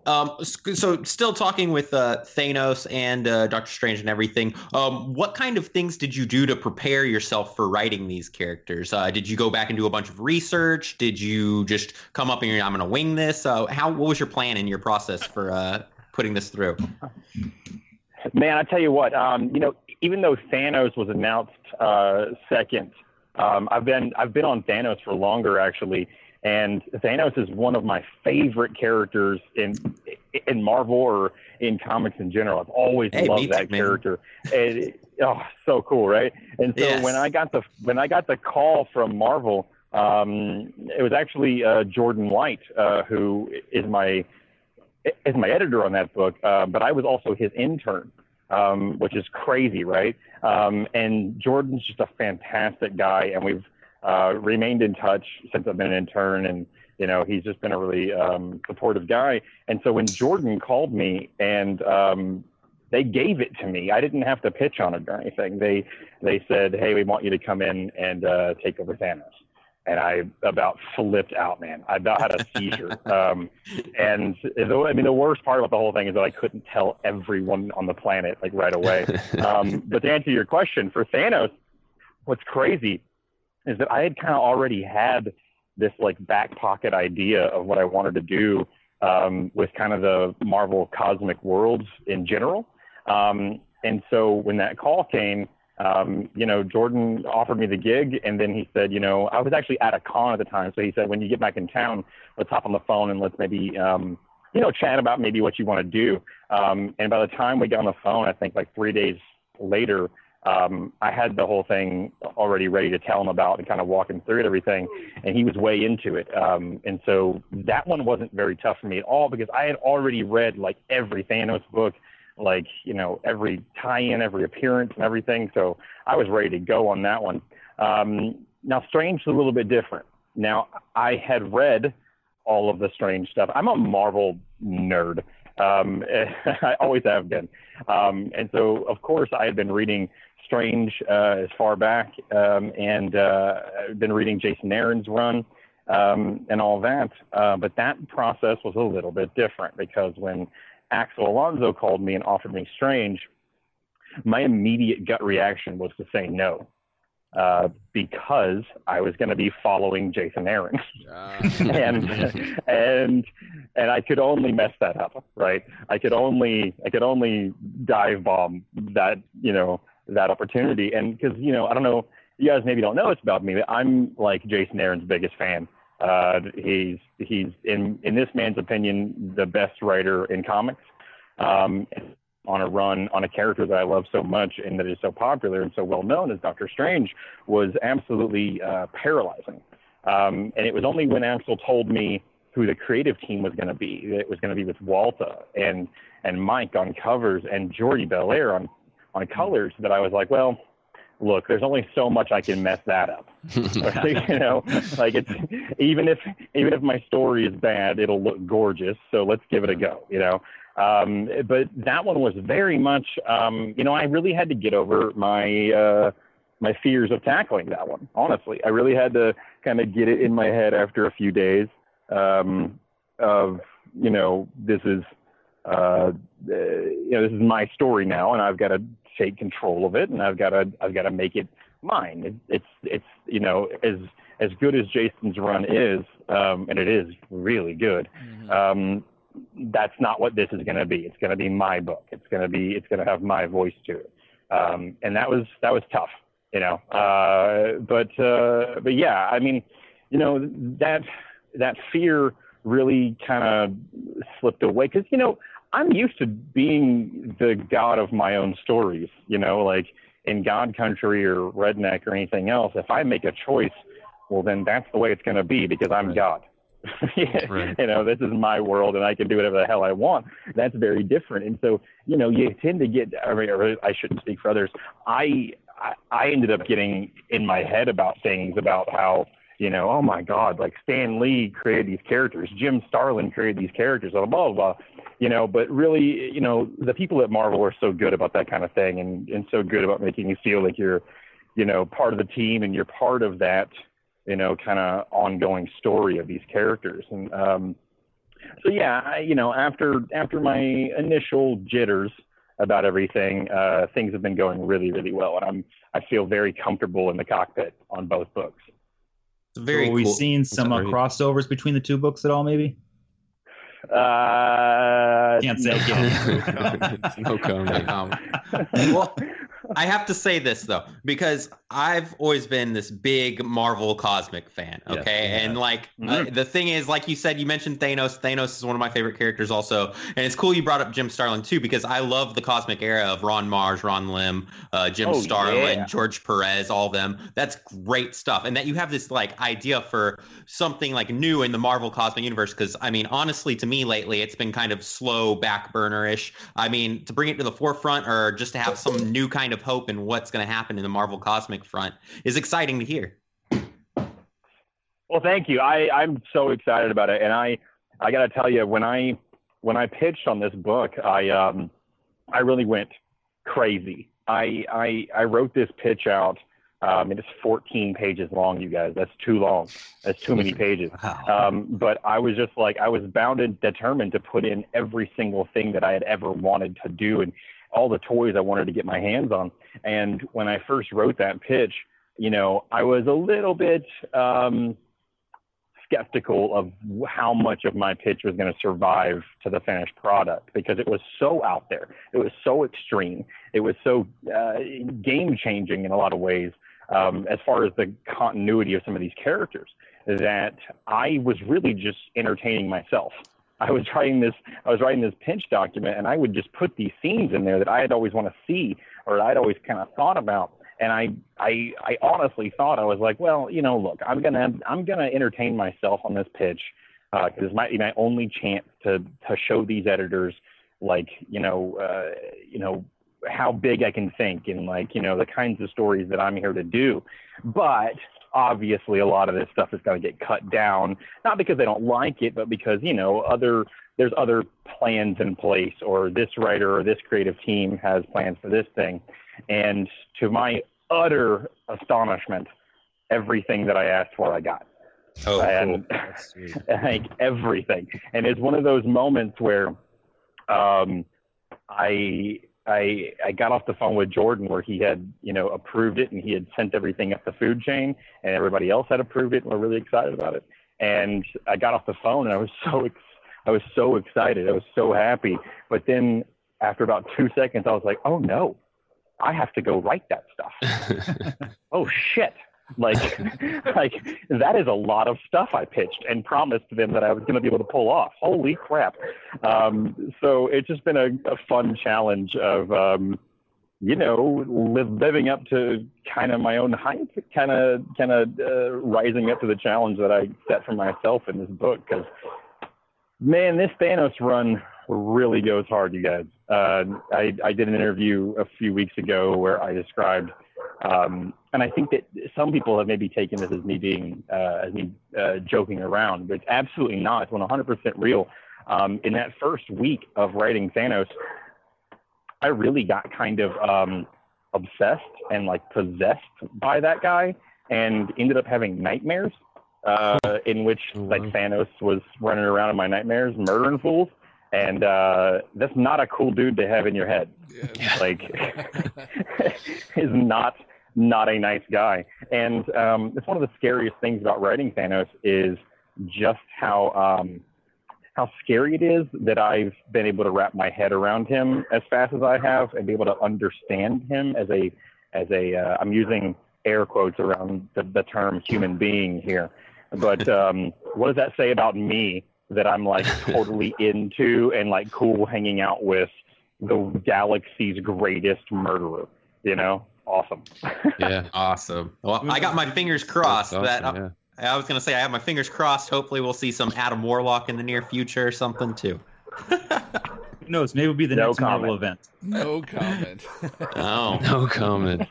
Um, so still talking with uh, Thanos and uh, Doctor Strange and everything. Um, what kind of things did you do to prepare yourself for writing these characters? Uh, did you go back and do a bunch of research? Did you just come up and you're, I'm going to wing this? Uh, how what was your plan and your process for uh, putting this through? Man, I tell you what, um, you know, even though Thanos was announced uh, second, um, I've been I've been on Thanos for longer actually, and Thanos is one of my favorite characters in in Marvel or in comics in general. I've always Hey, loved that man. character. And, oh, so cool, right? And so Yes. when I got the when I got the call from Marvel, um, it was actually uh, Jordan White uh, who is my is my editor on that book, uh, but I was also his intern, um, which is crazy, right? Um, and Jordan's just a fantastic guy, and we've uh, remained in touch since I've been an intern, and you know he's just been a really um, supportive guy. And so when Jordan called me and um, they gave it to me, I didn't have to pitch on it or anything. They they said, "Hey, we want you to come in and uh, take over Thanos." And I about flipped out, man. I about had a seizure. um, and the, I mean, the worst part about the whole thing is that I couldn't tell everyone on the planet like right away. Um, but to answer your question, for Thanos, what's crazy is that I had kind of already had this like back pocket idea of what I wanted to do um, with kind of the Marvel cosmic worlds in general. Um, and so when that call came, um, you know, Jordan offered me the gig, and then he said, you know, I was actually at a con at the time, so he said, when you get back in town, let's hop on the phone and let's maybe, um, you know, chat about maybe what you want to do. Um, and by the time we got on the phone, I think like three days later, um, I had the whole thing already ready to tell him about and kind of walk him through it, everything, and he was way into it. Um, and so that one wasn't very tough for me at all because I had already read like every Thanos book, like you know every tie-in, every appearance, and everything. So I was ready to go on that one. Um, now, Strange is a little bit different. Now, I had read all of the Strange stuff. I'm a Marvel nerd. Um, I always have been. Um, and so, of course, I had been reading Strange uh, as far back um, and uh, been reading Jason Aaron's run um, and all that. Uh, but that process was a little bit different because when Axel Alonso called me and offered me Strange, my immediate gut reaction was to say no. Uh, because I was going to be following Jason Aaron, and and and I could only mess that up, right? I could only I could only dive bomb that you know that opportunity, and because you know I don't know you guys maybe don't know this about me, but I'm like Jason Aaron's biggest fan. Uh, he's he's in in this man's opinion the best writer in comics. Um, on a run on a character that I love so much and that is so popular and so well known as Doctor Strange was absolutely uh, paralyzing. Um, and it was only when Axel told me who the creative team was going to be, that it was going to be with Walta and and Mike on covers and Jordie Bellaire on on colors that I was like, well, look, there's only so much I can mess that up. you know, like it's even if even if my story is bad, it'll look gorgeous. So let's give it a go. You know, um, but that one was very much, um, you know, I really had to get over my uh, my fears of tackling that one. Honestly, I really had to kind of get it in my head after a few days um, of, you know, this is, uh, uh, you know, this is my story now, and I've got to take control of it, and I've got to I've got to make it mine. It, it's it's you know as as good as Jason's run is, um, and it is really good. Mm-hmm. Um, that's not what this is going to be. It's going to be my book. It's going to be it's going to have my voice to it. Um, and that was that was tough, you know. Uh, but uh, but yeah, I mean, you know that that fear really kind of slipped away because you know I'm used to being the god of my own stories. You know, like in God Country or Redneck or anything else. If I make a choice, well then that's the way it's going to be because I'm God. right. You know, this is my world and I can do whatever the hell I want. That's very different. And so, you know, you tend to get, I, mean, I shouldn't speak for others. I, I, I ended up getting in my head about things about how, you know, oh my God, like Stan Lee created these characters, Jim Starlin created these characters, blah, blah, blah, you know, but really, you know, the people at Marvel are so good about that kind of thing and, and so good about making you feel like you're, you know, part of the team and you're part of that, you know, kind of ongoing story of these characters. And um, so, yeah, I, you know, after after my initial jitters about everything, uh, things have been going really, really well, and I'm I feel very comfortable in the cockpit on both books. Very. So are we cool. seeing some uh, crossovers between the two books at all? Maybe. Uh, Can't say. no comment. Um, well, I have to say this though, because I've always been this big Marvel cosmic fan. Okay. Yes, and like mm-hmm. uh, the thing is, like you said, you mentioned Thanos. Thanos is one of my favorite characters also. And it's cool you brought up Jim Starlin too, because I love the cosmic era of Ron Marz, Ron Lim, uh, Jim oh, Starlin, yeah. George Perez, all of them. That's great stuff. And that you have this like idea for something like new in the Marvel cosmic universe. Cause I mean, honestly, to me lately, it's been kind of slow back burner ish. I mean, to bring it to the forefront or just to have some new kind of hope in what's going to happen in the Marvel cosmic front is exciting to hear. Well, thank you. I, I'm so excited about it, and I I got to tell you when I when I pitched on this book, I um I really went crazy. I I I wrote this pitch out. Um, it's 14 pages long, you guys. That's too long. That's too many pages. Um, but I was just like, I was bound and determined to put in every single thing that I had ever wanted to do and all the toys I wanted to get my hands on. And when I first wrote that pitch, you know, I was a little bit um, skeptical of how much of my pitch was going to survive to the finished product because it was so out there. It was so extreme. It was so uh, game changing in a lot of ways um, as far as the continuity of some of these characters that I was really just entertaining myself. I was writing this I was writing this pinch document and I would just put these scenes in there that I had always want to see or I'd always kind of thought about. And I, I, I honestly thought I was like, well, you know, look, I'm gonna, I'm gonna entertain myself on this pitch because uh, it might be my only chance to to show these editors, like, you know, uh, you know, how big I can think and like, you know, the kinds of stories that I'm here to do. But obviously a lot of this stuff is going to get cut down, not because they don't like it, but because, you know, other there's other plans in place or this writer or this creative team has plans for this thing. And to my utter astonishment, everything that I asked for, I got. Oh, and cool. like everything. And it's one of those moments where um, I I I got off the phone with Jordan where he had you know approved it and he had sent everything up the food chain and everybody else had approved it and we're really excited about it. And I got off the phone and I was so ex- I was so excited. I was so happy. But then after about two seconds, I was like, oh no, I have to go write that stuff. oh shit. Like, like that is a lot of stuff I pitched and promised them that I was going to be able to pull off. Holy crap! Um, so it's just been a, a fun challenge of, um, you know, live, living up to kind of my own height, kind of, kind of uh, rising up to the challenge that I set for myself in this book. Because, man, this Thanos run really goes hard, you guys. Uh, I, I did an interview a few weeks ago where I described um, and I think that some people have maybe taken this as me being uh, as me uh, joking around, but it's absolutely not. It's 100% real. Um, in that first week of writing Thanos, I really got kind of um, obsessed and like possessed by that guy, and ended up having nightmares uh, in which oh, like Thanos was running around in my nightmares, murdering fools and uh, that's not a cool dude to have in your head. Yeah. Like, is not not a nice guy. And um, it's one of the scariest things about writing Thanos is just how um, how scary it is that I've been able to wrap my head around him as fast as I have and be able to understand him as a as a uh, I'm using air quotes around the, the term human being here. But um, what does that say about me that I'm like totally into and like cool hanging out with the galaxy's greatest murderer. You know, awesome. yeah, awesome. Well, I got my fingers crossed awesome, that. Yeah. I, I was gonna say I have my fingers crossed. Hopefully, we'll see some Adam Warlock in the near future or something too. Who knows? Maybe it'll be the no next comment. Marvel event. No comment. oh, no comment.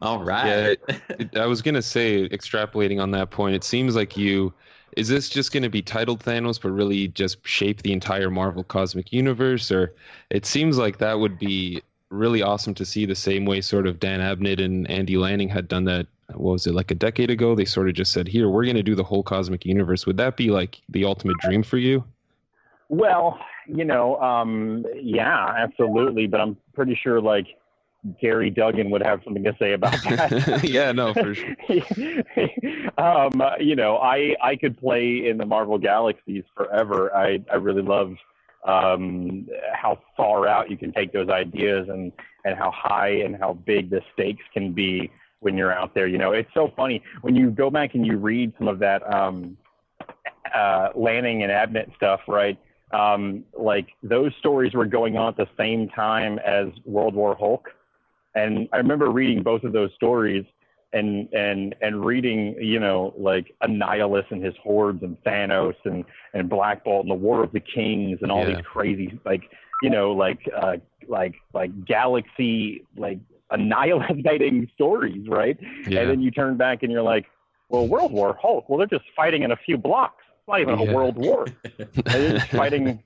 All right. Yeah, it, it, I was gonna say, extrapolating on that point, it seems like you is this just going to be titled Thanos, but really just shape the entire Marvel cosmic universe? Or it seems like that would be really awesome to see the same way sort of Dan Abnett and Andy Lanning had done that. What was it like a decade ago? They sort of just said, "Here, we're going to do the whole cosmic universe." Would that be like the ultimate dream for you? Well, you know, um, yeah, absolutely. But I'm pretty sure like Gerry Duggan would have something to say about that. yeah, no, for sure. um, you know, I I could play in the Marvel Galaxies forever. I I really love um, how far out you can take those ideas and and how high and how big the stakes can be when you're out there. You know, it's so funny when you go back and you read some of that um, uh, Lanning and Abnett stuff, right? Um, like those stories were going on at the same time as World War Hulk and I remember reading both of those stories and and and reading, you know, like Annihilus and his hordes and Thanos and and Black Bolt and the War of the Kings and all yeah. these crazy like you know like uh like like galaxy like annihilating stories, right? Yeah. And then you turn back and you're like, well, World War Hulk. Well, they're just fighting in a few blocks not even yeah. a world war. They're fighting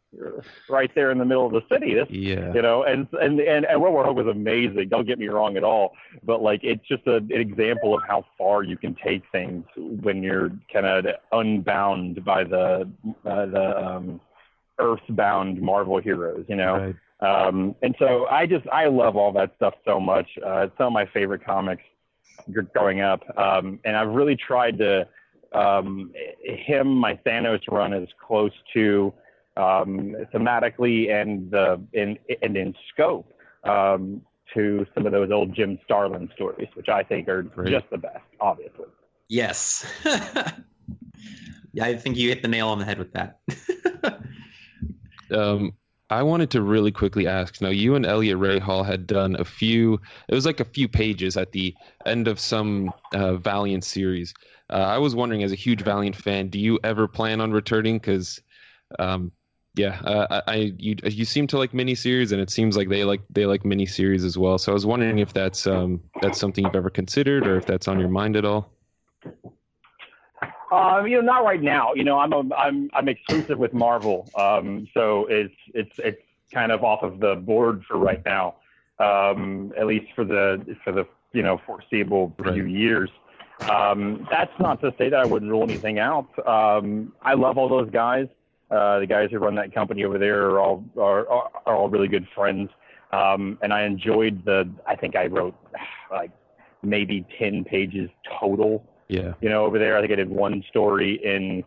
right there in the middle of the city. Yeah. You know, and, and and and World War Hulk was amazing. Don't get me wrong at all. But like, it's just a, an example of how far you can take things when you're kind of unbound by the uh, the um, earthbound Marvel heroes. You know. Right. Um, and so I just I love all that stuff so much. Uh, it's some of my favorite comics growing up, um, and I've really tried to um, him, my Thanos run is close to um, thematically and the in and in scope um, to some of those old Jim Starlin stories, which I think are Great. just the best, obviously. Yes. yeah, I think you hit the nail on the head with that. um, I wanted to really quickly ask. Now, you and Elliot Ray Hall had done a few. It was like a few pages at the end of some uh, Valiant series. Uh, I was wondering, as a huge Valiant fan, do you ever plan on returning? Because, um, yeah, uh, I you you seem to like miniseries, and it seems like they like they like miniseries as well. So I was wondering if that's um that's something you've ever considered, or if that's on your mind at all. Um, you know, not right now. You know, I'm a, I'm I'm exclusive with Marvel, um, so it's it's it's kind of off of the board for right now, um, at least for the for the you know foreseeable right. few years. Um, that's not to say that I wouldn't rule anything out. Um, I love all those guys. Uh, the guys who run that company over there are all are, are all really good friends, um, and I enjoyed the. I think I wrote like maybe ten pages total yeah. You know, over there, I think I did one story in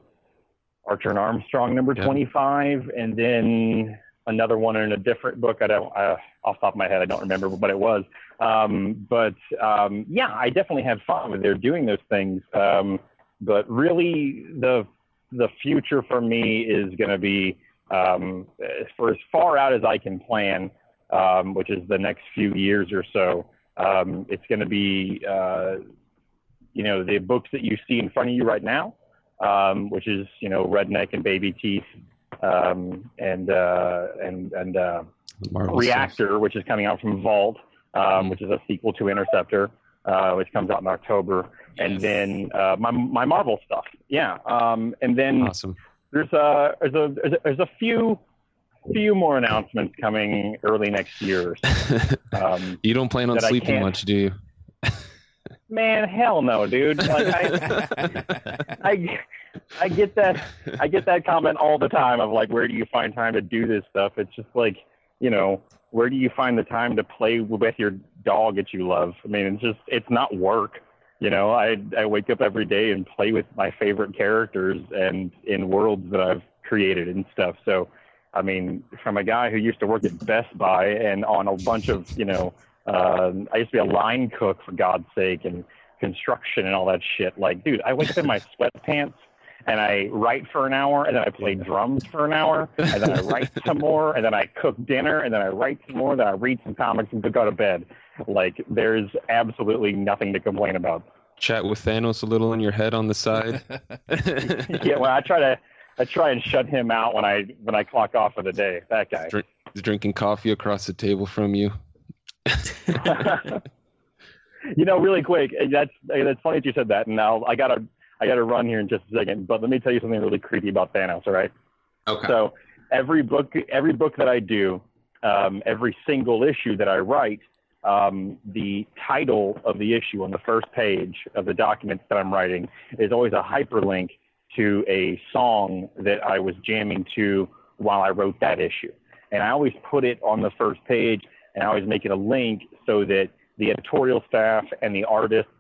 Archer and Armstrong number yeah. 25, and then another one in a different book. I don't, uh, off the top of my head, I don't remember what it was. Um, but um, yeah, I definitely had fun with there doing those things. Um, but really, the the future for me is going to be um, for as far out as I can plan, um, which is the next few years or so. Um, it's going to be uh, you know, the books that you see in front of you right now, um, which is, you know, Redneck and Baby Teeth, um, and, uh, and, and, uh, Reactor, stuff. which is coming out from Vault, um, which is a sequel to Interceptor, uh, which comes out in October. Yes. And then, uh, my, my Marvel stuff. Yeah. Um, and then awesome. there's a, there's a, there's a, there's a few, few more announcements coming early next year. Um, you don't plan on sleeping much, do you? Man, hell no, dude. Like I, I, I get that. I get that comment all the time of like, where do you find time to do this stuff? It's just like, you know, where do you find the time to play with your dog that you love? I mean, it's just, it's not work. You know, I I wake up every day and play with my favorite characters and in worlds that I've created and stuff. So, I mean, from a guy who used to work at Best Buy and on a bunch of, you know, um, I used to be a line cook for God's sake and construction and all that shit. Like, dude, I wake up in my sweatpants and I write for an hour and then I play drums for an hour and then I write some more and then I cook dinner and then I write some more, then I read some comics and go to bed. Like, there's absolutely nothing to complain about. Chat with Thanos a little in your head on the side. yeah, well, I try to I try and shut him out when I when I clock off for the day. That guy. Drink, drinking coffee across the table from you. you know, really quick, that's that's funny that you said that. And now I gotta I gotta run here in just a second. But let me tell you something really creepy about Thanos. All right. Okay. So every book every book that I do, um, every single issue that I write, um, the title of the issue on the first page of the documents that I'm writing is always a hyperlink to a song that I was jamming to while I wrote that issue. And I always put it on the first page and I always make it a link so that the editorial staff and the artists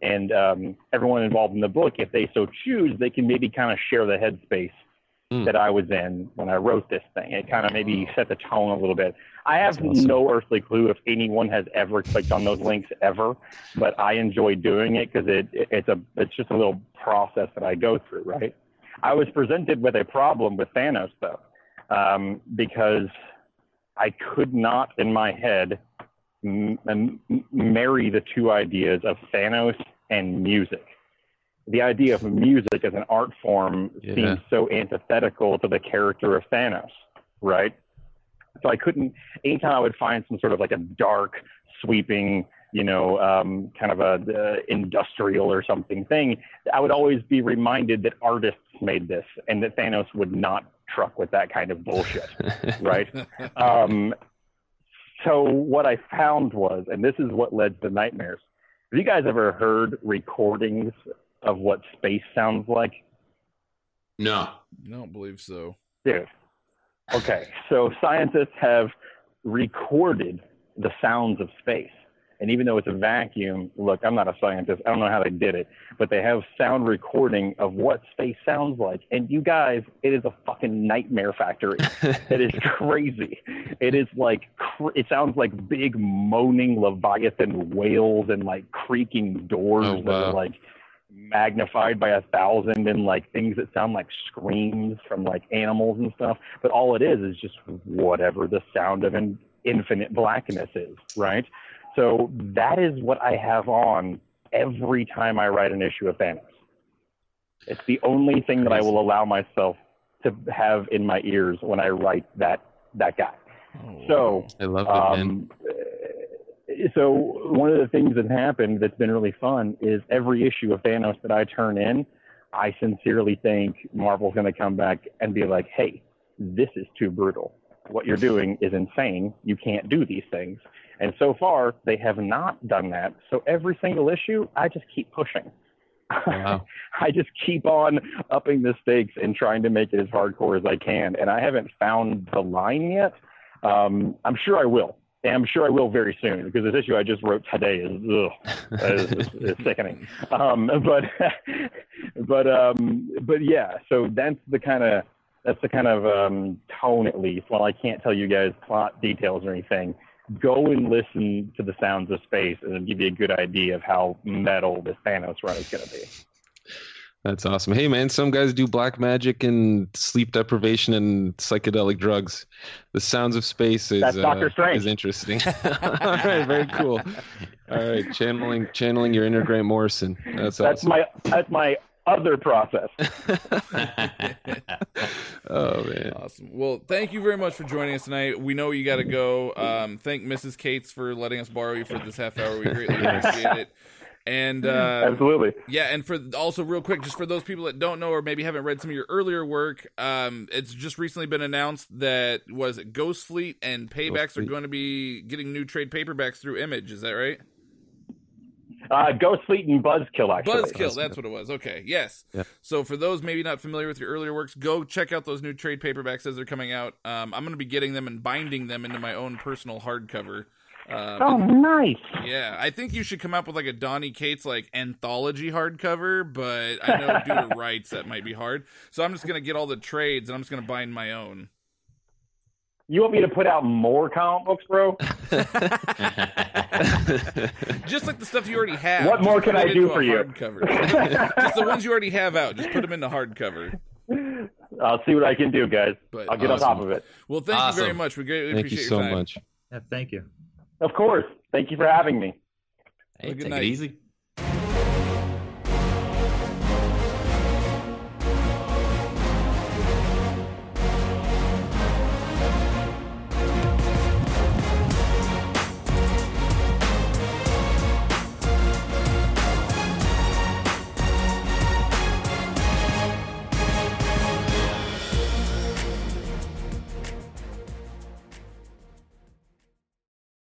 and um, everyone involved in the book, if they so choose, they can maybe kind of share the headspace mm. that I was in when I wrote this thing. It kind of maybe set the tone a little bit. I have awesome. no earthly clue if anyone has ever clicked on those links ever, but I enjoy doing it because it, it, it's a it's just a little process that I go through. Right. I was presented with a problem with Thanos though, um, because I could not in my head m- m- marry the two ideas of Thanos and music. The idea of music as an art form yeah. seems so antithetical to the character of Thanos, right? So I couldn't. Anytime I would find some sort of like a dark, sweeping, you know, um, kind of a uh, industrial or something thing, I would always be reminded that artists made this and that Thanos would not truck with that kind of bullshit, right? Um, so what I found was, and this is what led to nightmares. Have you guys ever heard recordings of what space sounds like? No, I don't believe so. Dude. Okay, so scientists have recorded the sounds of space. And even though it's a vacuum, look, I'm not a scientist. I don't know how they did it, but they have sound recording of what space sounds like. And you guys, it is a fucking nightmare factory. it is crazy. It is like, it sounds like big moaning Leviathan whales and like creaking doors oh, wow. that are like, magnified by a thousand and like things that sound like screams from like animals and stuff. But all it is is just whatever the sound of an infinite blackness is, right? So that is what I have on every time I write an issue of Thanos. It's the only thing that I will allow myself to have in my ears when I write that that guy. Oh, so I love it, um, So one of the things that happened that's been really fun is every issue of Thanos that I turn in, I sincerely think Marvel's going to come back and be like, "Hey, this is too brutal. What you're doing is insane. You can't do these things." And so far, they have not done that. So every single issue, I just keep pushing. Wow. I just keep on upping the stakes and trying to make it as hardcore as I can. And I haven't found the line yet. Um, I'm sure I will. And I'm sure I will very soon because this issue I just wrote today is, ugh, is, is, is sickening. Um, but, but, um, but yeah, so that's the kind of, that's the kind of um, tone at least. While I can't tell you guys plot details or anything, go and listen to the sounds of space and it'll give you a good idea of how metal this Thanos run is going to be. That's awesome. Hey man, some guys do black magic and sleep deprivation and psychedelic drugs. The sounds of space is uh, is interesting. All right, very cool. All right, channeling channeling your inner Grant Morrison. That's that's awesome. my that's my other process. oh man, awesome. Well, thank you very much for joining us tonight. We know you got to go. Um, thank Mrs. Cates for letting us borrow you for this half hour. We greatly appreciate it. And uh, absolutely, yeah. And for also real quick, just for those people that don't know or maybe haven't read some of your earlier work, um, it's just recently been announced that was it Ghost Fleet and Paybacks Fleet. are going to be getting new trade paperbacks through Image. Is that right? Uh, Ghost Fleet and Buzzkill, actually. Buzzkill, that's what it was. Okay, yes. Yeah. So for those maybe not familiar with your earlier works, go check out those new trade paperbacks as they're coming out. Um, I'm going to be getting them and binding them into my own personal hardcover. Um, oh, nice. Yeah, I think you should come up with like a Donny Cates like anthology hardcover, but I know due to rights that might be hard. So I'm just gonna get all the trades and I'm just gonna bind my own. You want me to put out more comic books, bro? just like the stuff you already have. What more can I do for you? just the ones you already have out. Just put them into hardcover. I'll see what I can do, guys. But I'll get awesome. on top of it. Well, thank awesome. you very much. We greatly thank appreciate you so your time. much. Yeah, thank you. Of course. Thank you for having me. Hey, take night. it easy.